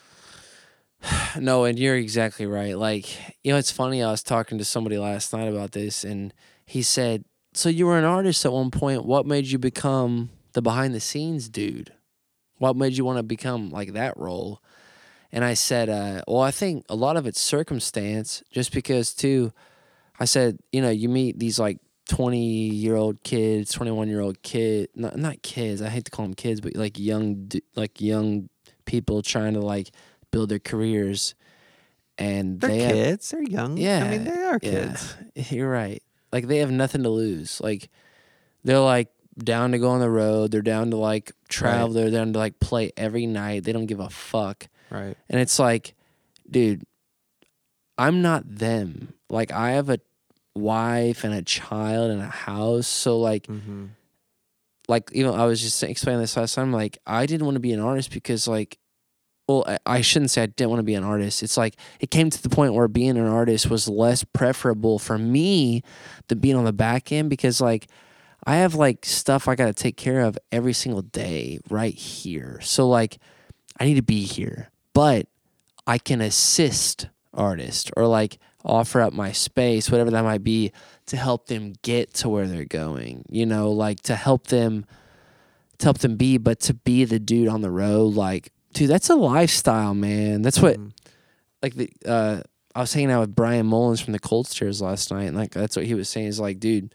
no, and you're exactly right. Like, you know, it's funny. I was talking to somebody last night about this, and he said, "So you were an artist at one point. What made you become the behind the scenes dude? What made you want to become like that role?" And I said, uh, "Well, I think a lot of it's circumstance. Just because, too, I said, you know, you meet these like." 20 year old kids 21 year old kid not, not kids i hate to call them kids but like young like young people trying to like build their careers and they're they have- kids. they're young. yeah I mean they are yeah, kids. you're right like they have nothing to lose like they're like down to go on the road they're down to like travel they're down to like play every night they don't give a fuck Right. and it's like dude i'm not them like i have a wife and a child and a house so like Mm-hmm. like you know, I was just explaining this last time. Like, I didn't want to be an artist because, like, well, I, I shouldn't say I didn't want to be an artist. It's like it came to the point where being an artist was less preferable for me than being on the back end because, like, I have like stuff I got to take care of every single day right here. So, like, I need to be here, but I can assist artists or like offer up my space, whatever that might be, to help them get to where they're going. You know, like to help them to help them be, but to be the dude on the road, like dude, that's a lifestyle, man. That's what Mhm. like the uh I was hanging out with Brian Mullins from the Cold Stairs last night, and like that's what he was saying He's like, dude,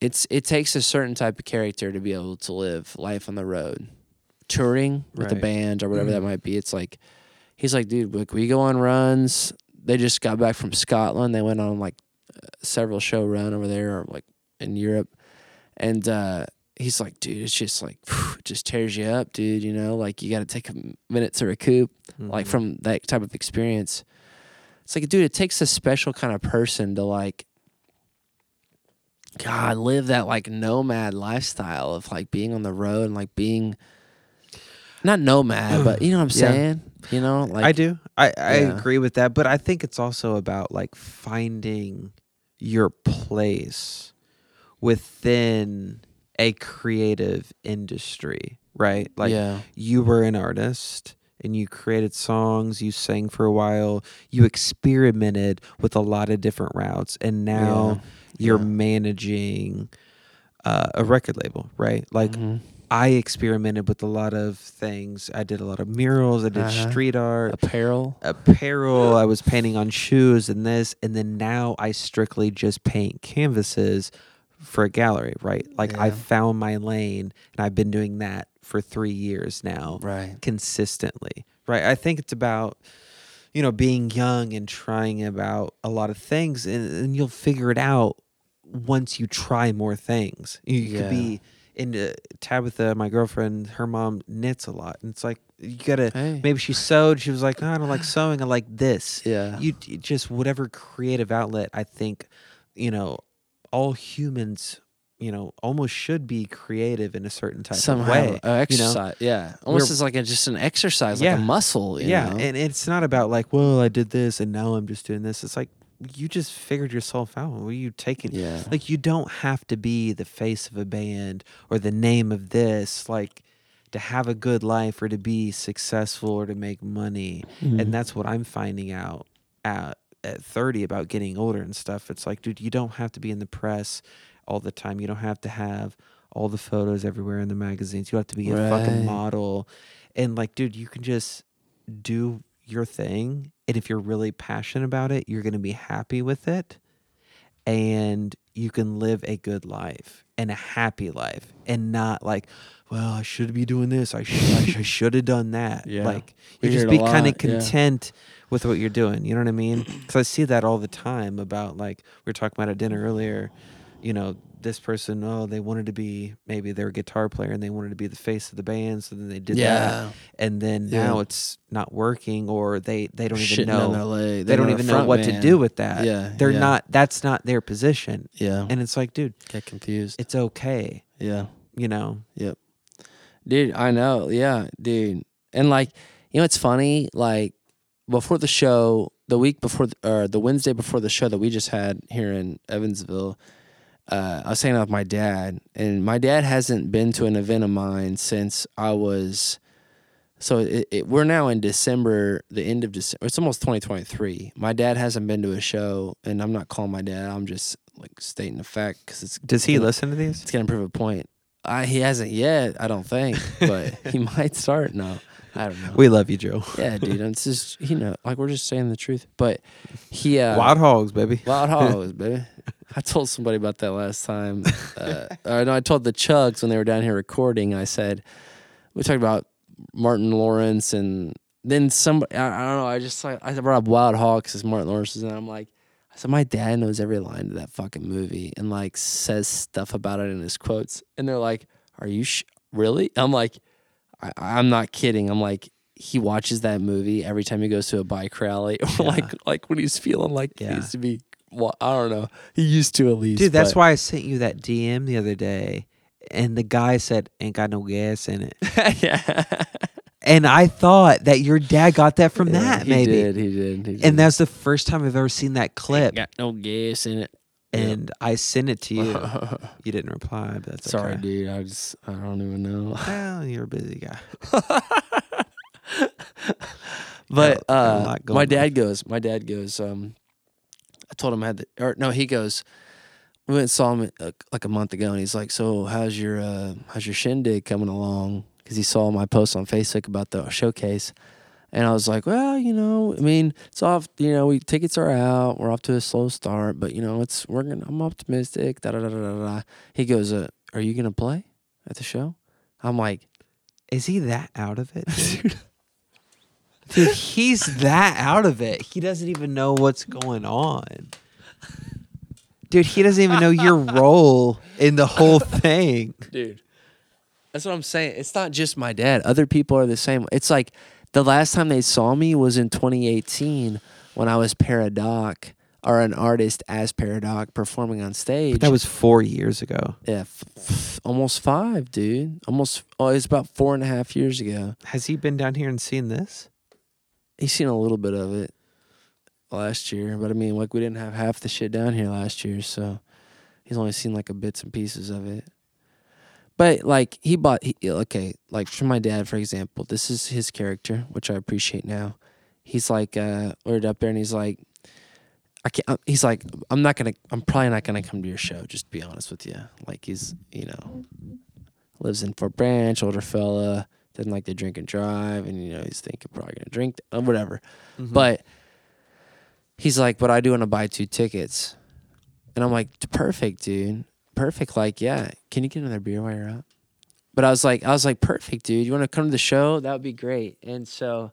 it's it takes a certain type of character to be able to live life on the road, touring with a band or whatever that Mhm. might be. It's like he's like, dude, like we go on runs. They just got back from Scotland. They went on like several show run over there, or like in Europe, and uh he's like, dude, it's just like it just tears you up, dude. You know, like you got to take a minute to recoup like Mhm. from that type of experience. It's like, dude, it takes a special kind of person to like, God, live that like nomad lifestyle of like being on the road and like being not nomad, but you know what I'm Yeah. saying? You know, like I do. I, I Yeah. agree with that, but I think it's also about like finding your place within a creative industry, right? Like yeah, you were an artist and you created songs, you sang for a while, you experimented with a lot of different routes, and now you're Yeah. managing uh, a record label, right? Like Mhm. I experimented with a lot of things. I did a lot of murals, I did Uh-huh. street art, apparel. apparel, I was painting on shoes and this, and then now I strictly just paint canvases for a gallery, right? Like I found my lane and I've been doing that for 3 years now Right. consistently, right? I think it's about you know being young and trying about a lot of things and, and you'll figure it out once you try more things. You Yeah. could be into Tabitha, my girlfriend, her mom knits a lot and it's like you got to Hey. maybe she sewed, she was like, "No, I don't like sewing. I like this." Yeah. You you just whatever creative outlet I think, you know, all humans you know, almost should be creative in a certain type Somehow of way. uh, exercise. yeah. Almost as like a, just an exercise, Yeah. like a muscle. You yeah, know? and it's not about like, well, I did this and now I'm just doing this. It's like you just figured yourself out. What are you taking? yeah. Like you don't have to be the face of a band or the name of this, like to have a good life or to be successful or to make money. Mhm. And that's what I'm finding out at at 30 about getting older and stuff. It's like, dude, you don't have to be in the press all the time. You don't have to have all the photos everywhere in the magazines. You don't have to be a Right. fucking model. And like, dude, you can just do your thing. And if you're really passionate about it, you're going to be happy with it. And you can live a good life and a happy life and not like, well, I should be doing this. I, sh- I, should have done that. Yeah. Like, you just be kind of lot, yeah. content with what you're doing. You know what I mean? Because I see that all the time about like we were talking about at dinner earlier. You know, this person, oh, they wanted to be maybe they're a guitar player and they wanted to be the face of the band, so then they did that, and then Yeah. now it's not working, or they they don't even Shitting know their they They're don't even know what to do with that. Yeah, they're yeah. not. That's not their position, Yeah. and it's like, dude, Get confused. it's okay. yeah. You know, Yep, Dude, I know. Yeah, dude. And like, you know, it's funny. Like before the show, the week before, or the Wednesday before the show that we just had here in Evansville, uh, I was hanging out with my dad, and my dad hasn't been to an event of mine since I was. So it, it, we're now in December, the end of December. It's almost 2023. My dad hasn't been to a show, and I'm not calling my dad. I'm just like stating the fact because it's does he gonna- listen to these? it's gonna prove a point. I, he hasn't yet, I don't think, but he might start. No, I don't know. We love you, Joe. yeah, dude. It's just you know, like we're just saying the truth. But he uh, Wild hogs, baby. wild hogs, baby. I told somebody about that last time. Uh, or no, I told the Chugs when they were down here recording. I said we talked about Martin Lawrence, and then somebody. I, I don't know. I just like I brought up Wild Hogs as Martin Lawrence's, and I'm like. I said, my dad knows every line of that fucking movie and like says stuff about it in his quotes. And they're like, Are you sh- really? I'm like, I- I'm not kidding. I'm like, he watches that movie every time he goes to a bike rally or Yeah. like like when he's feeling like he needs to be well, I don't know. He used to at least. Dude, that's but- why I sent you that DM the other day, and the guy said, "Ain't got no gas in it," yeah. and I thought that your dad got that from Yeah, that, he maybe. Did, he did. He did. And that's the first time I've ever seen that clip, got no gas in it. and I sent it to you. you didn't reply, but that's Sorry, okay. dude. I just I don't even know. Well, you're a busy guy. But Got a- got a uh, my dad goes. My dad goes. Um, told him I had the or no. He goes. We went and saw him uh, like a month ago, and he's like, "So how's your uh, how's your shindig coming along?" because he saw my post on Facebook about the showcase. And I was like, well, you know, I mean, it's off. You know, we tickets are out. We're off to a slow start, but you know, it's we're gonna. I'm optimistic. Da da da da da. da. He goes, uh, "Are you gonna play at the show?" I'm like, Is he that out of it, dude? Dude, he's that out of it. He doesn't even know what's going on. Dude, he doesn't even know your role in the whole thing. dude. That's what I'm saying. It's not just my dad. Other people are the same. It's like the last time they saw me was in 2018 when I was Paradoc or an artist as Paradoc performing on stage. But That was four years ago. yeah, f- f- almost five, dude. Almost. Oh, it's about four and a half years ago. Has he been down here and seen this? He's seen a little bit of it last year, but I mean, like we didn't have half the shit down here last year, so he's only seen like a bits and pieces of it. But like he bought, he, okay, like for my dad, for example, this is his character, which I appreciate now. He's like, uh, ordered up there, and he's like, I can't. uh, He's like, I'm not gonna. I'm probably not gonna come to your show. Just to be honest with you. Like he's, you know, lives in Fort Branch, older fella, doesn't like to drink and drive, and you know he's thinking probably gonna drink, uh, whatever. But he's like, but I do want to buy two tickets, and I'm like, perfect, dude, perfect. Like, yeah, can you get another beer while you're out? But I was like, I was like, perfect, dude. You want to come to the show? That would be great. And so,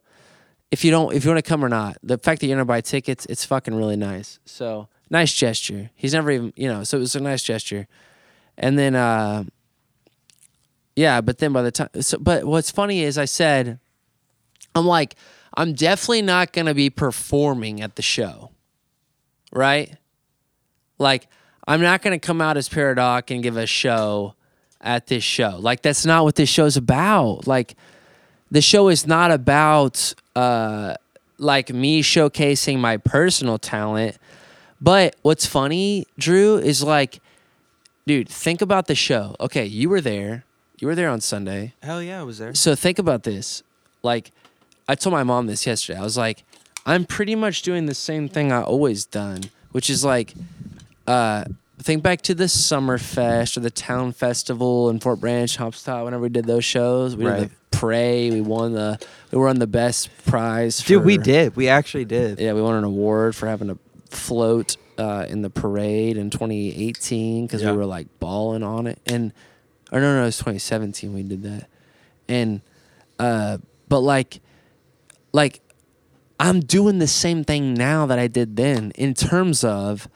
if you don't, if you want to come or not, the fact that you're gonna buy tickets, it's fucking really nice. So nice gesture. He's never even, you know, so it was a nice gesture. And then, uh, yeah, but then by the time, so, but what's funny is I said, I'm like, I'm definitely not gonna be performing at the show, right? Like, I'm not gonna come out as Paradox and give a show at this show. Like, that's not what this show's about. Like, the show is not about uh like me showcasing my personal talent. But what's funny, Drew, is like, dude, think about the show. Okay, you were there. You were there on Sunday. Hell yeah, I was there. So think about this. Like, I told my mom this yesterday. I was like, I'm pretty much doing the same thing I always done, which is like, uh, think back to the summer fest or the town festival in Fort Branch, Hopstop. Whenever we did those shows, we did the pray. We won the, we won the best prize. Dude, we did. We actually did. Yeah, we won an award for having a float uh, in the parade in 2018 because Yeah. we were like balling on it. And or no, no, it was 2017 we did that. And uh, but like, like I'm doing the same thing now that I did then in terms of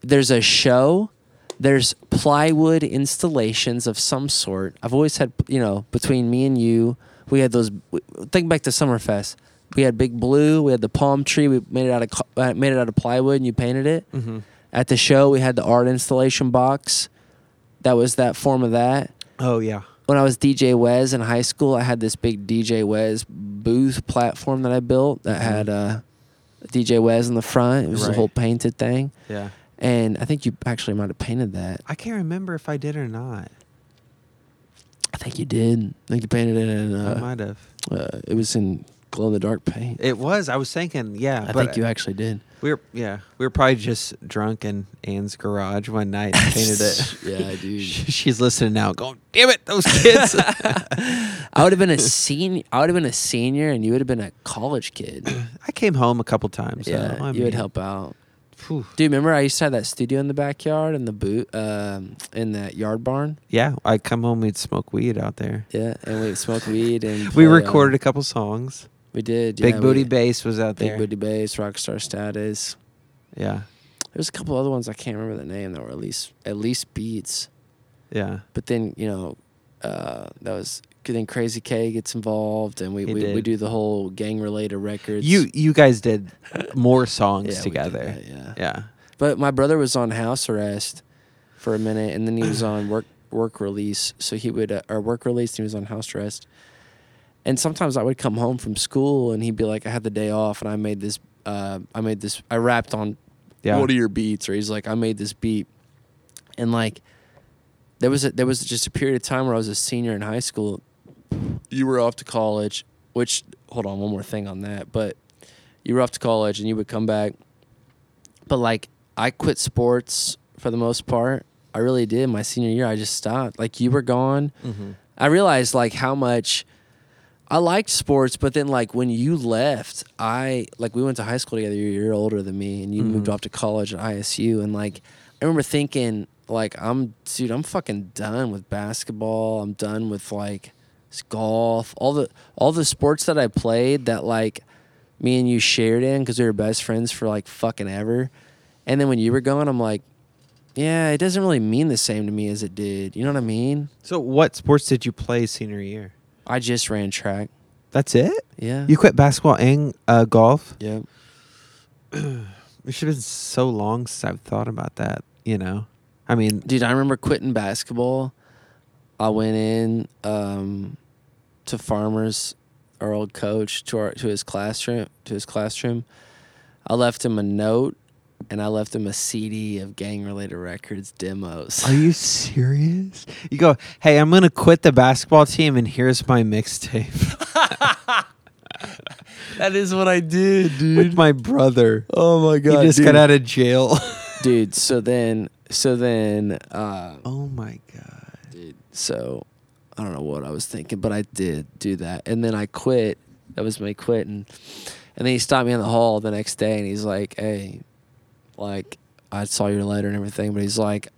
there's a show. There's plywood installations of some sort. I've always had, you know, between me and you, we had those. Think back to Summerfest. We had Big Blue. We had the palm tree. We made it out of uh, made it out of plywood, and you painted it. Mm-hmm. At the show, we had the art installation box. That was that form of that. Oh yeah. When I was DJ Wes in high school, I had this big DJ Wes booth platform that I built that had uh, DJ Wes in the front. It was a whole painted thing. Yeah. And I think you actually might have painted that. I can't remember if I did or not. I think you did. I think you painted it in. I Uh, might have. uh, it was in glow in the dark paint. It was. I was thinking. Yeah. I think you actually did. We were. Yeah. We were probably just drunk in Anne's garage one night and painted it. yeah, dude. She's listening now, going, "Damn it, those kids!" I would have been a senior. I would have been a senior, and you would have been a college kid. I came home a couple times. so, yeah, I you would help out. phew. Dude, remember I used to have that studio in the backyard in the boot, um, in that yard barn. Yeah, I'd come home, we'd smoke weed out there. Yeah, and we'd smoke weed and We play, um, recorded a couple songs. We did. Big yeah, Booty we, Bass was out Big there. Big Booty Bass, Rockstar Status. Yeah, There's a couple other ones I can't remember the name that were at least at least beats. yeah. But then you know, uh, that was then Crazy K gets involved, and we we, we do the whole gang related records. You you guys did more Yeah, songs did together. that, yeah. Yeah. But my brother was on house arrest for a minute, and then he was on work work release. So he would uh, or work release. And he was on house arrest. And sometimes I would come home from school, and he'd be like, "I had the day off, and I made this. Uh, I made this. I rapped on Yeah. what are your beats?" Or he's like, "I made this beat," and like there was a, there was just a period of time where I was a senior in high school. You were off to college, which hold on, one more thing on that, but you were off to college, and you would come back but like I quit sports for the most part. I really did. My senior year, I just stopped. Like you were gone. Mm-hmm. I realized like how much I liked sports, but then like when you left, I like we went to high school together. You're a year older than me, and you moved Mhm. off to college at ISU, and like I remember thinking like I'm dude, I'm fucking done with basketball. I'm done with like golf, all the all the sports that I played that like me and you shared in because we were best friends for like fucking ever. And then when you were gone, I'm like, yeah, it doesn't really mean the same to me as it did. You know what I mean? So, what sports did you play senior year? I just ran track. That's it. Yeah. You quit basketball and uh, golf. Yep. It should have been so long since I've thought about that. You know, I mean, Dude, I remember quitting basketball. I went in um, to Farmers, our old coach, to our to his classroom. To his classroom, I left him a note, and I left him a CD of gang related records demos. are you serious? You go, hey, I'm gonna quit the basketball team, and here's my mixtape that is what I did, dude. with my brother. oh my god, He just got out of jail. dude. So then, so then, uh, oh my god. dude. So I don't know what I was thinking, but I did do that, and then I quit. That was my quit, and and then he stopped me in the hall the next day, and he's like, "Hey, like I saw your letter and everything, but he's like,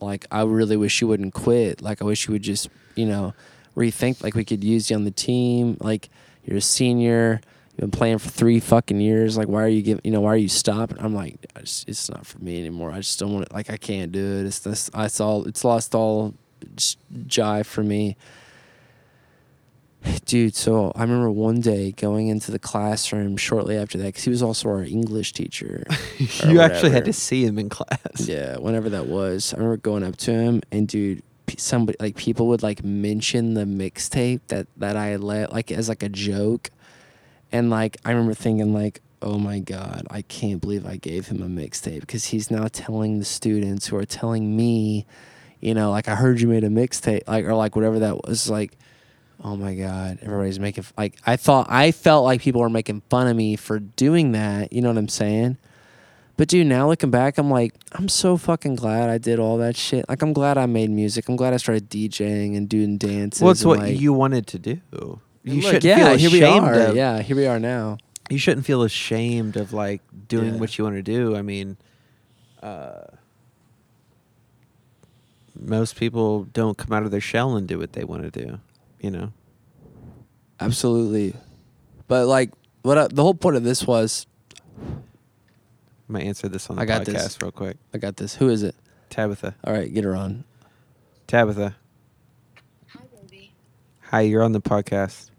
like I really wish you wouldn't quit. Like I wish you would just, you know, rethink. Like we could use you on the team. Like you're a senior." You've been playing for three fucking years. Like, why are you giving? You know, why are you stopping? I'm like, I it's not for me anymore. I just don't want it. Like, I can't do it. It's this. It's all. It's lost all jive for me. Dude, so I remember one day going into the classroom shortly after that because he was also our English teacher. you actually had to see him in class. Yeah, whenever that was, I remember going up to him and dude, somebody like people would like mention the mixtape that that I let like as like a joke, and like I remember thinking like, oh my god, I can't believe I gave him a mixtape because he's now telling the students who are telling me, you know, like I heard you made a mixtape, like or like whatever that was, like. Oh my God! Everybody's making like I thought. I felt like people were making fun of me for doing that. You know what I'm saying? But dude, now looking back, I'm like, I'm so fucking glad I did all that shit. Like, I'm glad I made music. I'm glad I started DJing and doing dances. Well, it's what like- you wanted to do. You shouldn't yeah, feel here we are. of. Yeah, here we are now. You shouldn't feel ashamed of like doing Yeah. what you want to do. I mean, uh, most people don't come out of their shell and do what they want to do. You know. Absolutely. But like, what I, the whole point of this was, I'm gonna answer this on the I got podcast this. real quick. I got this. Who is it? Tabitha. All right, get her on. Tabitha. Hi, baby. Hi, you're on the podcast.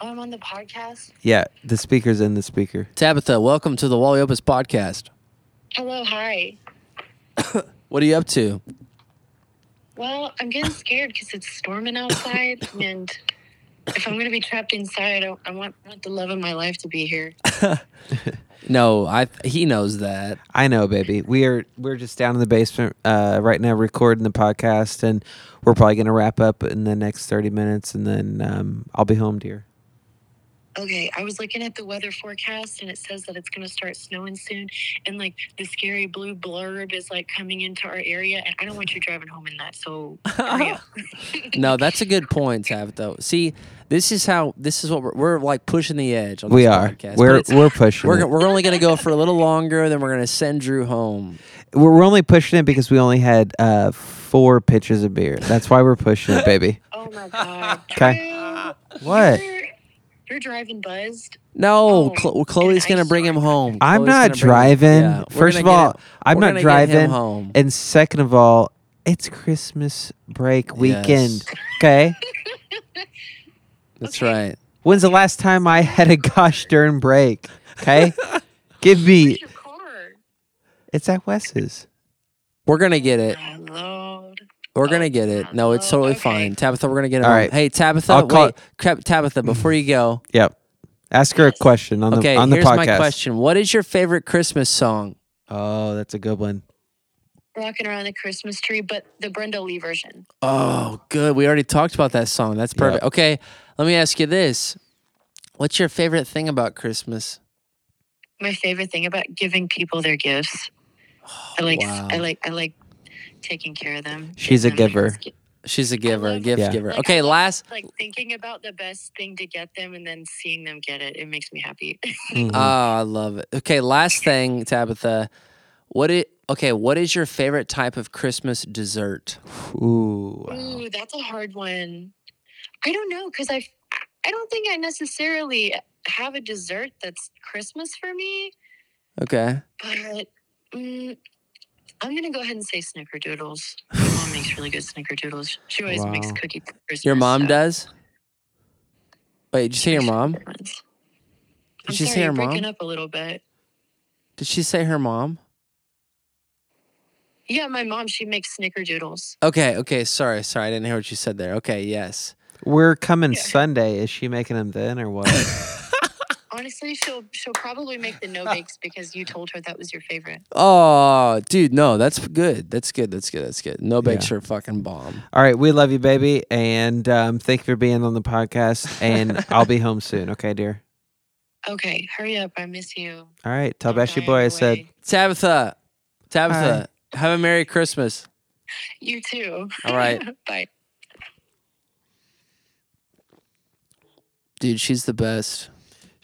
Oh, I'm on the podcast. Yeah, the speaker's in the speaker. Tabitha, welcome to the Wally Opus podcast. Hello, hi. What are you up to? Well, I'm getting scared because it's storming outside, and if I'm going to be trapped inside, I, I want, want the love of my life to be here. No, I he knows that. I know, baby. We are we're just down in the basement uh, right now recording the podcast, and we're probably gonna wrap up in the next thirty minutes, and then um, I'll be home, dear. Okay, I was looking at the weather forecast, and it says that it's going to start snowing soon, and like the scary blue blurb is like coming into our area, and I don't want you driving home in that. So hurry up. No, that's a good point, Tabitha. See, this is how this is what we're, we're like pushing the edge. On We are. podcast. We're we're pushing. We're, it. we're only going to go for a little longer, then we're going to send Drew home. We're, we're only pushing it because we only had uh, four pitchers of beer. That's why we're pushing it, baby. oh my god. 'Kay. Drew, What? You're, you're driving buzzed. No, Oh, Chlo- Chloe's going to bring him home. I'm Chloe's not gonna bring him- driving. Yeah, we're First gonna of get all, him- I'm we're not gonna get him driving. home. And second of all, it's Christmas break weekend. Yes. Okay. That's Okay. right. When's the last time I had a gosh darn break? Okay. Give me. Where's your car? It's at Wes's. We're going to get it. My lord. We're Oh, gonna get it. No, it's oh, totally okay. fine. Tabitha, we're gonna get it. All home. right. Hey, Tabitha. I'll call- wait, Crap- Tabitha. Before you go, Yep. Ask her a question on the okay. on the here's podcast. my question. What is your favorite Christmas song? Oh, that's a good one. Rocking around the Christmas tree, but the Brenda Lee version. Oh, good. We already talked about that song. That's perfect. Okay, let me ask you this: What's your favorite thing about Christmas? My favorite thing about giving people their gifts. I like wow. I like I like taking care of them. She's a them giver. She's a giver, love- gift Yeah. giver. Like, Okay, love, last. Like thinking about the best thing to get them and then seeing them get it, it makes me happy. Mhm. Oh, I love it. Okay, last thing, Tabitha. What it? Okay, what is your favorite type of Christmas dessert? Ooh. wow. Ooh, that's a hard one. I don't know because I, I don't think I necessarily have a dessert that's Christmas for me, Okay. but mm, I'm gonna go ahead and say snickerdoodles. My mom makes really good snickerdoodles. She always makes Wow. cookie for Christmas. Your mom so- does? Wait, did you say your mom? good ones. Did I'm she sorry, say her you're breaking mom? up a little bit. Did she say her mom? Yeah, my mom. She makes snickerdoodles. Okay, okay, sorry, sorry, I didn't hear what you said there. Okay, yes. We're coming Yeah. Sunday. Is she making them then or what? Honestly, she'll she'll probably make the no bakes because you told her that was your favorite. Oh, dude, no, that's good. That's good. That's good. That's good. No bakes are fucking bomb. All right, we love you, baby, and um, thank you for being on the podcast. And I'll be home soon. Okay, dear. Okay, hurry up. I miss you. All right, tell Don't Bashy die boy I said. way. Tabitha, Tabitha, have a Merry Christmas. You too. All right. Bye. Dude, she's the best.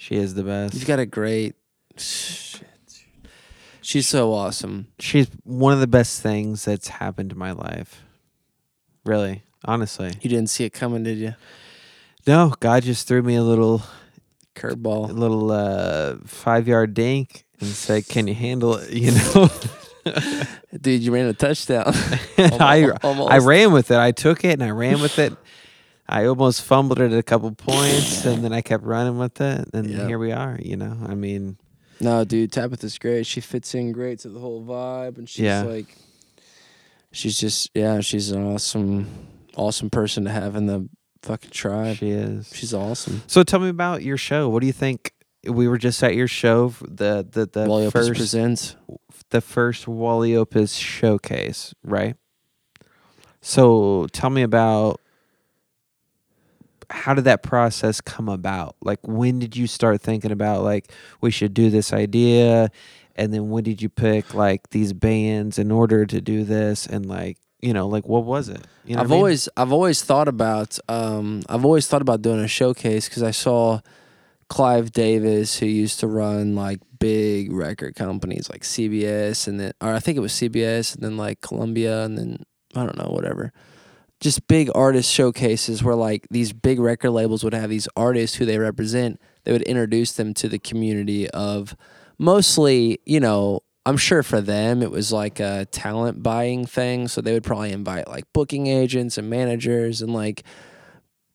She is the best. You've got a great. Shit. She's so awesome. She's one of the best things that's happened to my life. Really, honestly. You didn't see it coming, did you? No, God just threw me a little, curveball, a little uh, five yard dink and said, "Can you handle it?" You know. Dude, you ran a touchdown. I Almost. I ran with it. I took it and I ran with it. I almost fumbled it at a couple points, and then I kept running with it, and Yep. here we are. You know, I mean, No, dude, Tabitha's great. She fits in great to the whole vibe, and she's Yeah. like, she's just yeah, she's an awesome, awesome person to have in the fucking tribe. she is. She's awesome. So tell me about your show. What do you think? We were just at your show, the the the Wally Opus first presents. the first Wally Opus showcase, right? So tell me about how did that process come about? Like when did you start thinking about like we should do this idea and then when did you pick like these bands in order to do this and like you know like what was it? You know I've I mean? always I've always thought about um I've always thought about doing a showcase because I saw Clive Davis who used to run like big record companies like CBS and then or I think it was CBS and then like Columbia and then I don't know whatever just big artist showcases where like these big record labels would have these artists who they represent they would introduce them to the community of mostly you know i'm sure for them it was like a talent buying thing so they would probably invite like booking agents and managers and like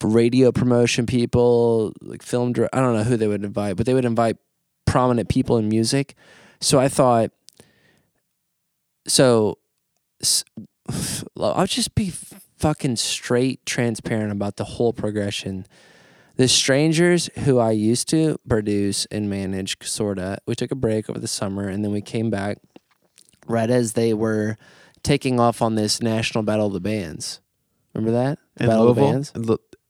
radio promotion people like film dir- i don't know who they would invite but they would invite prominent people in music. So i thought so I'll just be fucking straight transparent about the whole progression. The strangers who I used to produce and manage, sorta, we took a break over the summer and then we came back right as they were taking off on this national battle of the bands. Remember that? The In battle of the bands?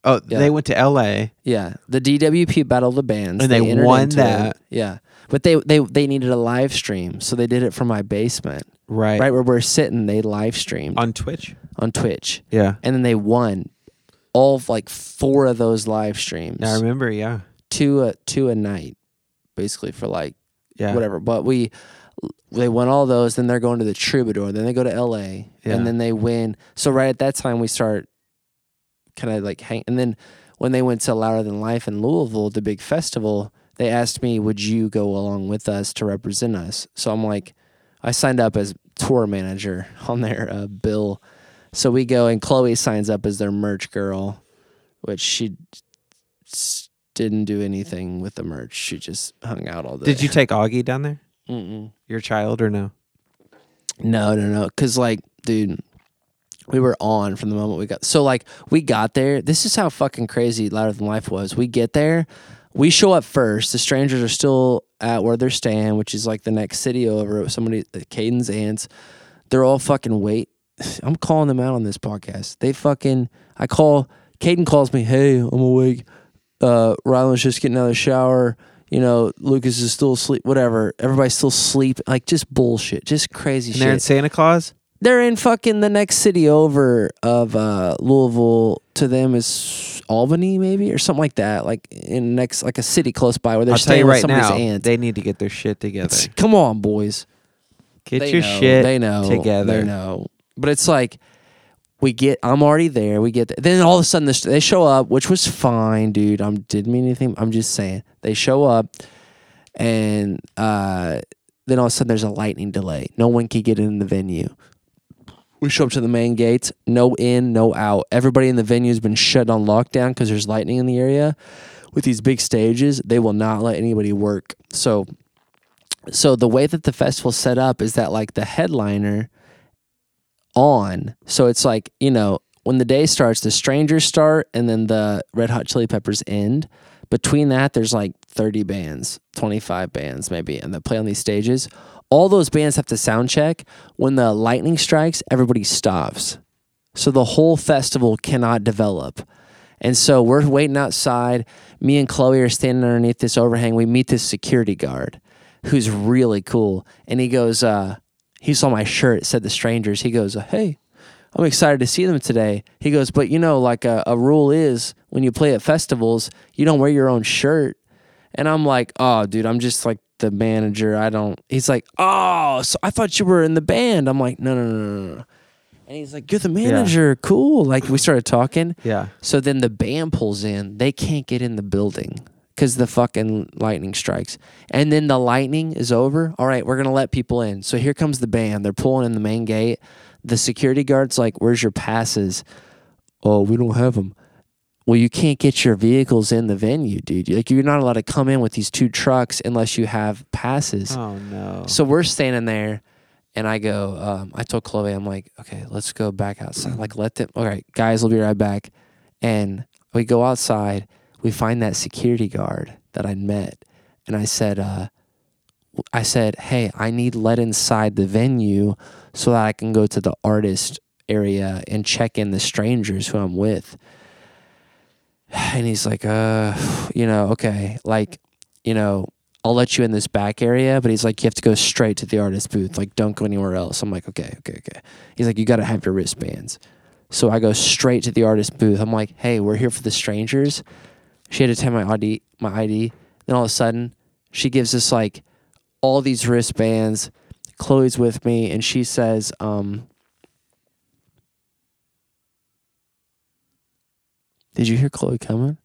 Oh, Yeah. they went to L.A. Yeah, the DWP Battle of the Bands, And they entered won into it. that. Yeah, but they they they needed a live stream, so they did it from my basement, right, right where we're sitting. They live streamed on Twitch. on Twitch. Yeah, and then they won all of like four of those live streams, I remember. Yeah, two a two a night, basically for like yeah, whatever. But we they won all those. Then they're going to the Troubadour. Then they go to L.A. Yeah. and then they win. So right at that time we start kind of like hang. And then when they went to Louder Than Life in Louisville, the big festival, they asked me, "Would you go along with us to represent us?" So I'm like, I signed up as tour manager on their uh, bill. So we go, and Chloe signs up as their merch girl, which she didn't do anything with the merch. She just hung out all day. Did you take Augie down there? Mm-mm. Your child or no? No, no, no. Cause like, dude, we were on from the moment we got. So like, we got there. This is how fucking crazy Louder Than Life was. We get there, we show up first. The strangers are still at where they're staying, which is like the next city over. Somebody, uh, Caden's aunts. They're all fucking wait. I'm calling them out on this podcast. They fucking. I call. Caden calls me. Hey, I'm awake. Uh, Ryland's just getting out of the shower. You know, Lucas is still asleep. Whatever. Everybody's still asleep. Like just bullshit. Just crazy And they're in. Santa Claus. They're in fucking the next city over of uh, Louisville. To them is Albany, maybe or something like that. Like in next, like a city close by where they're I'll tell staying you with right somebody's now, aunt. they need to get their shit together. It's- come on, boys. Get They your know, shit they know together. They know. But it's like we get. I'm already there. We get. Then all of a sudden this, they show up, which was fine, dude. I'm didn't mean anything. I'm just saying they show up, and uh, then all of a sudden there's a lightning delay. No one can get in the venue. We show up to the main gates. No in, no out. Everybody in the venue has been shut on lockdown because there's lightning in the area. With these big stages, they will not let anybody work. So so the way that the festival's set up is that like the headliner on so it's like you know when the day starts the strangers start and then the red hot chili peppers end between that there's like 30 bands 25 bands maybe and they play on these stages all those bands have to sound check when the lightning strikes everybody stops so the whole festival cannot develop and so we're waiting outside. Me and Chloe are standing underneath this overhang. We meet this security guard who's really cool. And he goes, uh, he saw my shirt, it said the strangers. He goes, Hey, I'm excited to see them today. He goes, But you know, like a, a rule is when you play at festivals, you don't wear your own shirt. And I'm like, Oh, dude, I'm just like the manager. I don't. He's like, Oh, so I thought you were in the band. I'm like, No, no, no, no, no. And he's like, You're the manager. Cool. Like, we started talking. Yeah. So then the band pulls in. They can't get in the building because the fucking lightning strikes. And then the lightning is over. All right, we're going to let people in. So here comes the band. They're pulling in the main gate. The security guard's like, Where's your passes? Oh, we don't have them. Well, you can't get your vehicles in the venue, dude. Like, you're not allowed to come in with these two trucks unless you have passes. Oh no. So we're standing there, and I go, um, I told Chloe, I'm like, okay, let's go back outside. Like, let them, all right, guys, we'll be right back. And we go outside, we find that security guard that I'd met. And I said, uh, I said, hey, I need let inside the venue so that I can go to the artist area and check in the strangers who I'm with. And he's like, uh, you know, okay, like, you know, I'll let you in this back area, but he's like, you have to go straight to the artist booth. Like, don't go anywhere else. I'm like, okay, okay, okay. He's like, you got to have your wristbands. So I go straight to the artist booth. I'm like, hey, we're here for the strangers. She had to take my ID, my ID. Then all of a sudden, she gives us like all these wristbands. Chloe's with me, and she says, um, "Did you hear Chloe coming?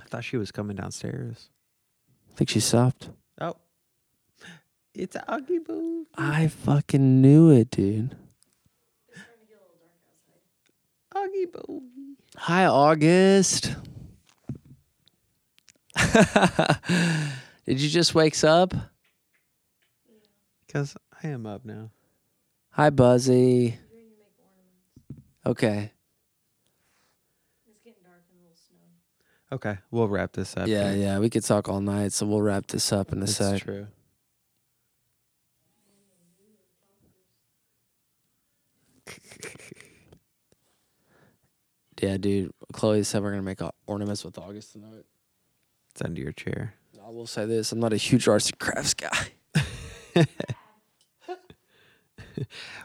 I thought she was coming downstairs. I think she stopped. Oh. It's Augie Boo. I fucking knew it, dude." Augie Boo. Hi, August. Did you just wakes up? Because I am up now. Hi, Buzzy. Okay. Okay, we'll wrap this up. Yeah, here. yeah. We could talk all night, so we'll wrap this up in a That's sec. true. Yeah, dude. Chloe said we're gonna make ornaments with August tonight. It's under your chair. I will say this: I'm not a huge arts and crafts guy.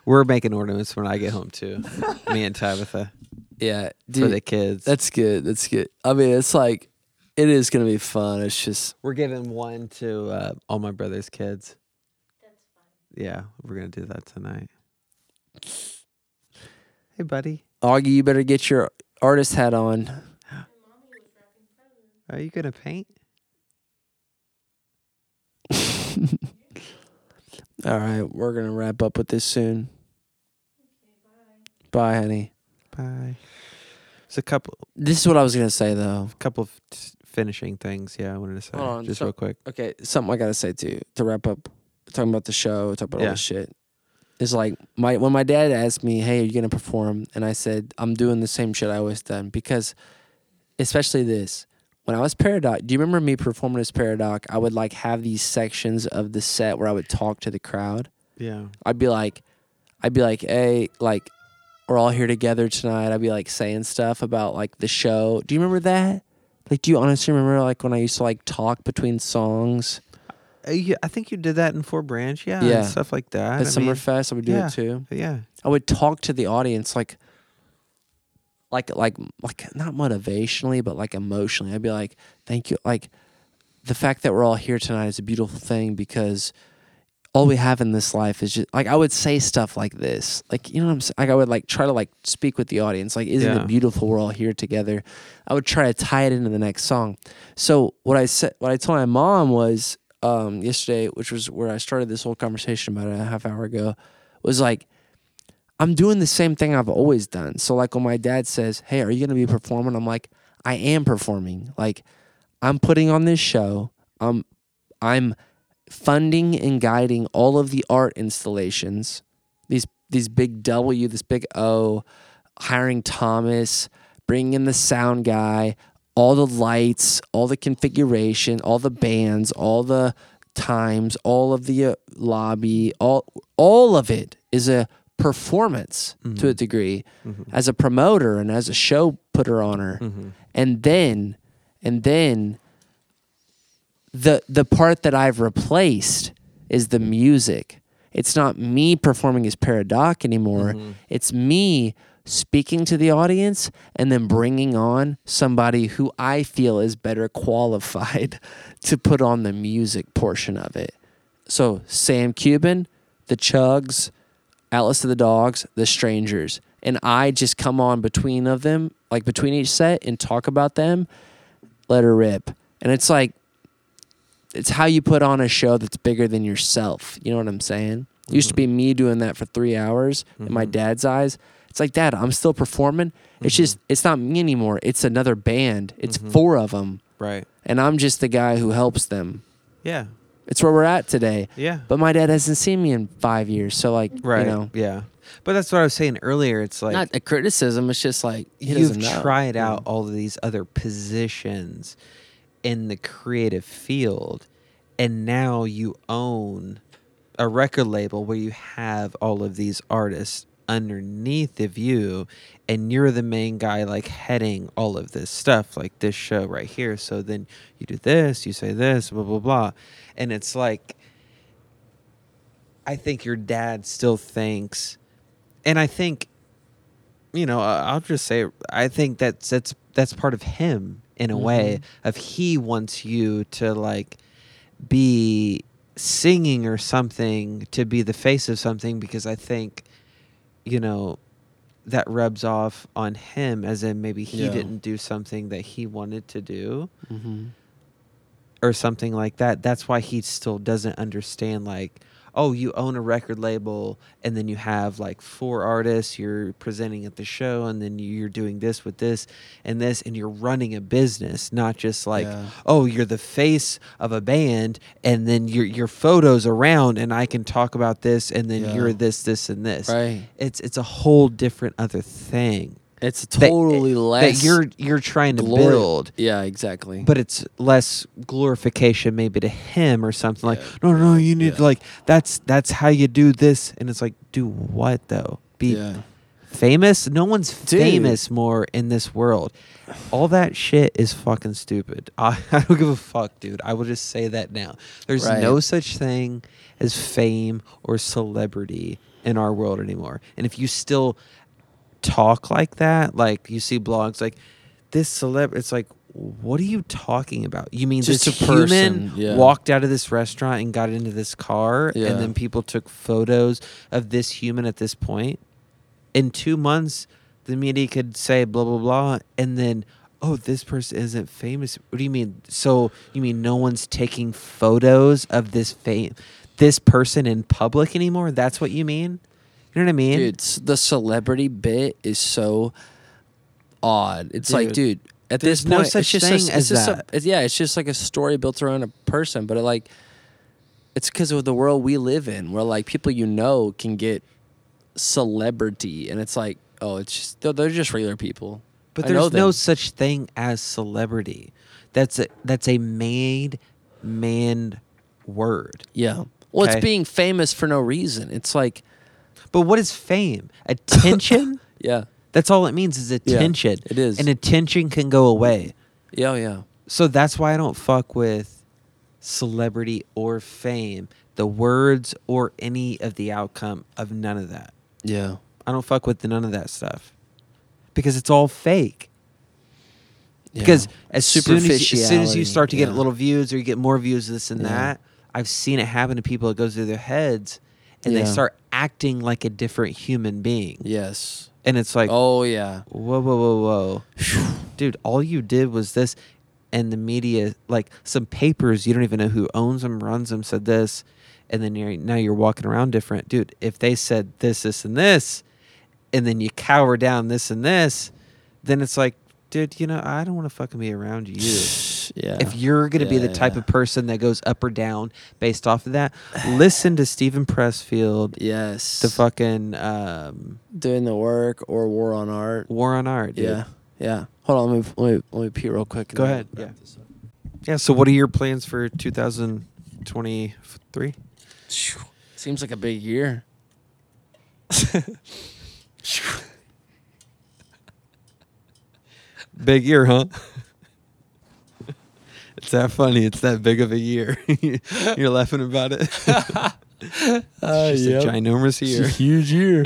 We're making ornaments when I get home too. Me and Tabitha Yeah, for the kids. that's good. That's good. I mean, it's like it is gonna be fun. It's just we're giving one to uh, all my brother's kids. That's fun. Yeah, we're gonna do that tonight. Hey, buddy, Augie. You better get your artist hat on. are you gonna paint? All right, we're gonna wrap up with this soon. Bye, honey. Bye. It's a couple, This is what I was gonna say though. A couple of t- finishing things. Yeah, I wanted to say Hold on, just so- real quick. Okay, something I gotta say too to wrap up. Talking about the show, talking about all Yeah. this shit. Is like my when my dad asked me, "Hey, are you gonna perform?" and I said, "I'm doing the same shit I always done," because, especially this. When I was Paradox, do you remember me performing as Paradox? I would like have these sections of the set where I would talk to the crowd. Yeah, I'd be like, I'd be like, hey, like, we're all here together tonight. I'd be like saying stuff about like the show. Do you remember that? Like, do you honestly remember like when I used to like talk between songs? Uh, you, I think you did that in Four Branch, yeah, Yeah. and stuff like that. At I mean, Summerfest, I would do yeah. it too. yeah, I would talk to the audience like like like like not motivationally but like emotionally. I'd be like, "Thank you." Like the fact that we're all here tonight is a beautiful thing because all we have in this life is just like I would say stuff like this. Like, you know what I'm saying? Like I would like try to like speak with the audience. Like, isn't Yeah. it beautiful we're all here together? I would try to tie it into the next song. So what I said what I told my mom was um yesterday, which was where I started this whole conversation about a half hour ago, was like I'm doing the same thing I've always done. So like when my dad says, "Hey, are you going to be performing?" I'm like, "I am performing. Like I'm putting on this show. I'm I'm funding and guiding all of the art installations. These these big W, this big O, hiring Thomas, bringing in the sound guy, all the lights, all the configuration, all the bands, all the times, all of the uh, lobby, all all of it is a performance to a mm-hmm. degree mm-hmm. as a promoter and as a show putter on her. Mm-hmm. And then and then the the part that I've replaced is the music. It's not me performing as Paradox anymore. Mm-hmm. It's me speaking to the audience and then bringing on somebody who I feel is better qualified to put on the music portion of it. So Sam Cuban, the Chugs, Atlas of the Dogs, the Strangers, and I just come on between of them, like between each set, and talk about them. Let her rip, and it's like it's how you put on a show that's bigger than yourself. You know what I'm saying? It used to be mm-hmm. me doing that for three hours in my mm-hmm. dad's eyes. It's like, Dad, I'm still performing. It's mm-hmm. just, it's not me anymore. It's another band. It's four of them, right, and I'm just the guy who helps them. yeah, It's where we're at today. yeah, But my dad hasn't seen me in five years, so like, right, you know, yeah. But that's what I was saying earlier. It's like not a criticism. It's just like he you've doesn't know. tried out mm. all of these other positions in the creative field and now you own a record label where you have all of these artists underneath of you and you're the main guy like heading all of this stuff like this show right here. So then you do this you say this blah blah blah. And it's like i think your dad still thinks and i think you know, I'll just say, I think that's that's that's part of him in a way of he wants you to like be singing or something to be the face of something because I think, you know, that rubs off on him as in maybe he Yeah. didn't do something that he wanted to do hmm or something like that. That's why he still doesn't understand like, oh, you own a record label and then you have like four artists you're presenting at the show and then you're doing this with this and this and you're running a business, not just like, Yeah. oh, you're the face of a band and then your your photos around and I can talk about this and then Yeah. you're this this and this. Right. It's it's a whole different other thing. It's that- totally less that you're you're trying to glory- build Yeah, exactly. but it's less glorification maybe to him or something like Yeah. no no you need Yeah. like that's that's how you do this and it's like do what though be yeah. famous no one's Dude. famous more in this world all that shit is fucking stupid I, I don't give a fuck dude i will just say that now there's Right. no such thing as fame or celebrity in our world anymore and if you still talk like that? Like you see blogs like this celeb it's like what are you talking about? You mean Just this a human person, yeah. walked out of this restaurant and got into this car Yeah. and then people took photos of this human at this point? In two months the media could say blah blah blah and then oh this person isn't famous. What do you mean? So you mean no one's taking photos of this fame this person in public anymore? That's what you mean you know what i mean Dude, the celebrity bit is so odd. It's like, Dude, dude, at there's this no such it's just thing a, as a- that. it's- yeah, it's just like a story built around a person. But it like, it's because of the world we live in, where like people you know can get celebrity, and it's like, oh, it's just they're, they're just regular people. But I there's no such thing as celebrity. That's a that's a made man word. Yeah. Well, Okay. it's being famous for no reason. It's like, But what is fame? Attention? yeah, that's all it means is attention. it is. And attention can go away. yeah, oh, yeah. So that's why I don't fuck with celebrity or fame, the words or any of the outcome of none of that. Yeah. I don't fuck with none of that stuff because it's all fake. yeah. Because as soon as, you, as soon as you start to get little views or you get more views, of this and Yeah. that, I've seen it happen to people. It goes through their heads, and they start acting like a different human being. Yes. And it's like, oh yeah. whoa, whoa, whoa, whoa, dude! All you did was this, and the media, like some papers, you don't even know who owns them, runs them, said this, and then you're now you're walking around different, dude. If they said this, this, and this, and then you cower down this and this, then it's like, dude, you know, I don't want to fucking be around you. Yeah. If you're going to be the Yeah, type yeah. of person that goes up or down based off of that, listen to Steven Pressfield, yes. the fucking um, doing the work or war on art. War on Art. Dude. Yeah. Yeah. Hold on. Let me let me, let me pee real quick. Go ahead, yeah. Yeah. So, what are your plans for 2023? Seems like a big year. Big year, huh? it's that funny. It's that big of a year. You're laughing about it. it's Uh, just yep. a ginormous year. huge year,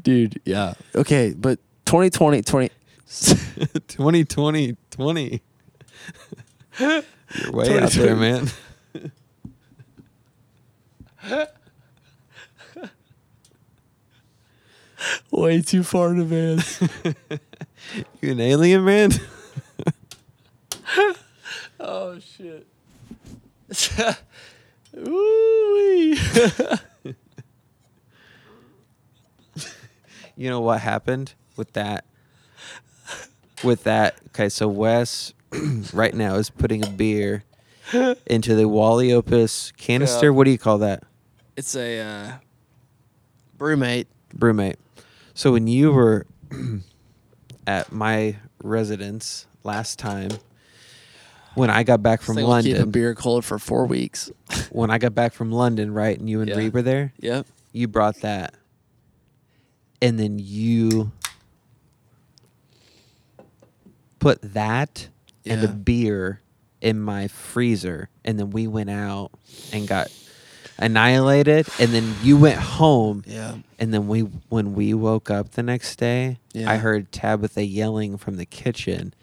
dude. Yeah. Okay, but 2020, 20. 2020, 20. You're way out there, man. Way too far in advance. You an alien, man? oh shit. Ooh-wee. You know what happened with that? With that, okay, so Wes right now is putting a beer into the Wally Opus canister. Yeah. What do you call that? it's a uh, BrüMate. BrüMate. So when you were at my residence last time, when I got back from thing will keep a London, beer cold for four weeks. when I got back from London, right, and you and Yeah. Reed were there, Yep. you brought that, and then you put that and a Yeah. beer in my freezer, and then we went out and got annihilated, and then you went home, Yeah. And then we when we woke up the next day, Yeah. I heard Tabitha yelling from the kitchen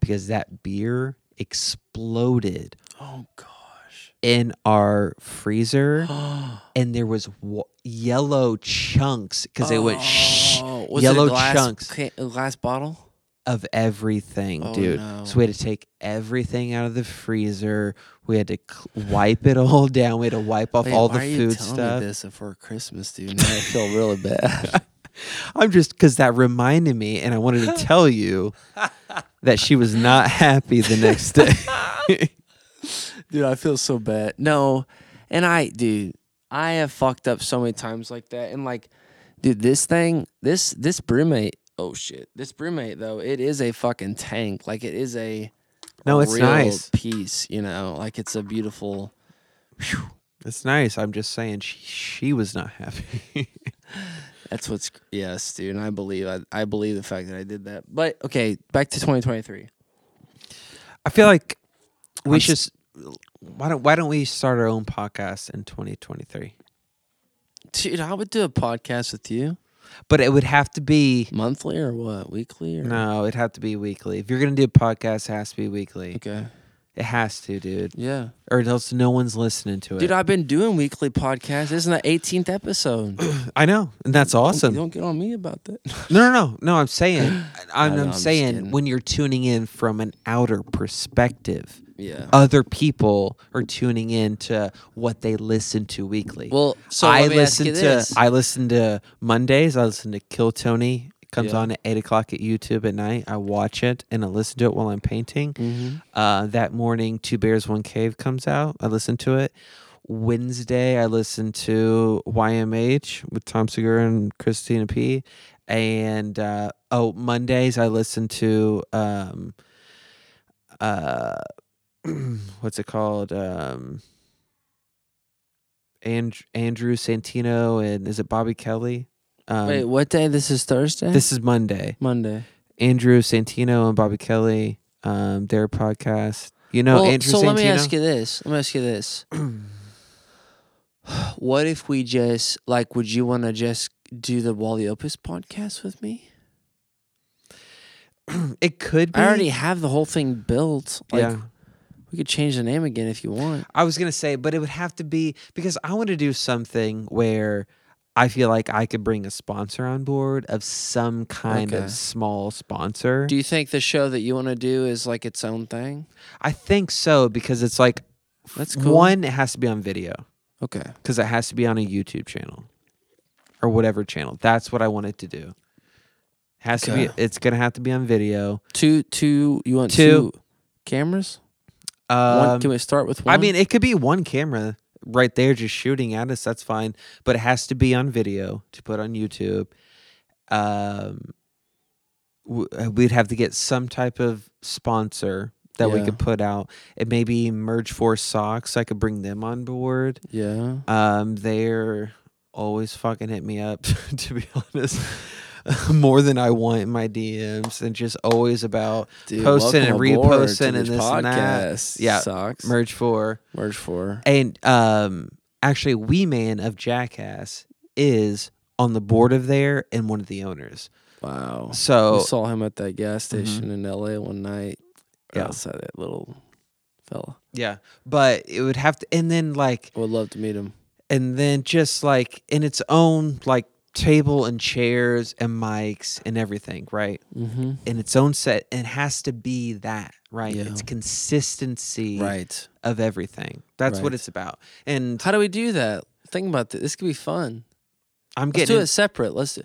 because that beer exploded Oh gosh. in our freezer and there was w- yellow chunks because it went oh, shh, Oh, was yellow glass, chunks ca- glass bottle. of everything, Oh, dude. no. So we had to take everything out of the freezer. We had to cl- wipe it all down. We had to wipe off Wait, all why the are you food telling stuff. Me this before Christmas, dude. Now I feel really bad. I'm just because that reminded me, and I wanted to tell you that she was not happy the next day. dude, I feel so bad. No, and I, dude, I have fucked up so many times like that. And like, dude, this thing, this this BrüMate. Oh shit, this BrüMate though, it is a fucking tank. Like it is a No, it's real nice. piece. You know, like it's a beautiful. it's nice. I'm just saying she she was not happy. That's what's yes, dude. And I believe I, I believe the fact that I did that. But okay, back to 2023. I feel like we I'm should. s- Why don't Why don't we start our own podcast in 2023? Dude, I would do a podcast with you But it would have to be monthly or what? Weekly or no. It'd have to be weekly. If you're gonna do a podcast, it has to be weekly. Okay. It has to, dude. Yeah. Or else no one's listening to it. Dude, I've been doing weekly podcasts. This is the 18th episode. I know, and that's awesome. Don't get on me about that. No, no, no, no. I'm saying, I'm, know, I'm I'm saying when you're tuning in from an outer perspective, yeah. other people are tuning in to what they listen to weekly. well, so I let me ask listen to this. I listen to Mondays. I listen to Kill Tony. It comes Yeah. on at eight o'clock at YouTube at night. I watch it and I listen to it while I'm painting. Mhm. Uh, that morning, Two Bears One Cave comes out. I listen to it. Wednesday, I listen to YMH with Tom Segura and Christina P. And uh, oh, Mondays I listen to um, uh, what's it called? Um, and- Andrew Santino and is it Bobby Kelly? Um, Wait, what day? This is Thursday? this is Monday. Monday. Andrew Santino and Bobby Kelly, um, their podcast. You know well, Andrew so let me Santino? ask you this. Let me ask you this. what if we just like? Would you want to just do the Wally Opus podcast with me? It could be. I already have the whole thing built. Like, yeah. We could change the name again if you want. I was gonna say, but it would have to be because I want to do something where I feel like I could bring a sponsor on board of some kind Okay. of small sponsor. Do you think the show that you want to do is like its own thing? I think so because it's like That's cool. one, it has to be on video Okay. because it has to be on a YouTube channel or whatever channel. That's what I want it to do. Has to be. It's gonna have to be on video. Two, two. You want Two. two, cameras? Um, can we start with one? I mean, it could be one camera right there just shooting at us. That's fine, but it has to be on video to put on YouTube. Um, w- uh, we'd have to get some type of sponsor that we Yeah. could put out. It maybe Merge4 Socks. I could bring them on board. yeah. Um, they're always fucking hit me up, to be honest. More than I want in my DMs, and just always about Dude, posting and reposting and this and that. Yeah, Socks. Merge4. Merge four. And um, actually, Wee Man of Jackass is on the board of there and one of the owners. Wow. So we saw him at that gas station in LA one night. Yeah. Outside that little fella. yeah, but it would have to, and then like, I would love to meet him. and then just like in its own like table and chairs and mics and everything, right? Mm-hmm. In its own set, it has to be that, right? Yeah. It's consistency Right. of everything. That's what it's about. And How do we do that? Think about this. This could be fun. I'm Let's getting do it separate. Let's. Do,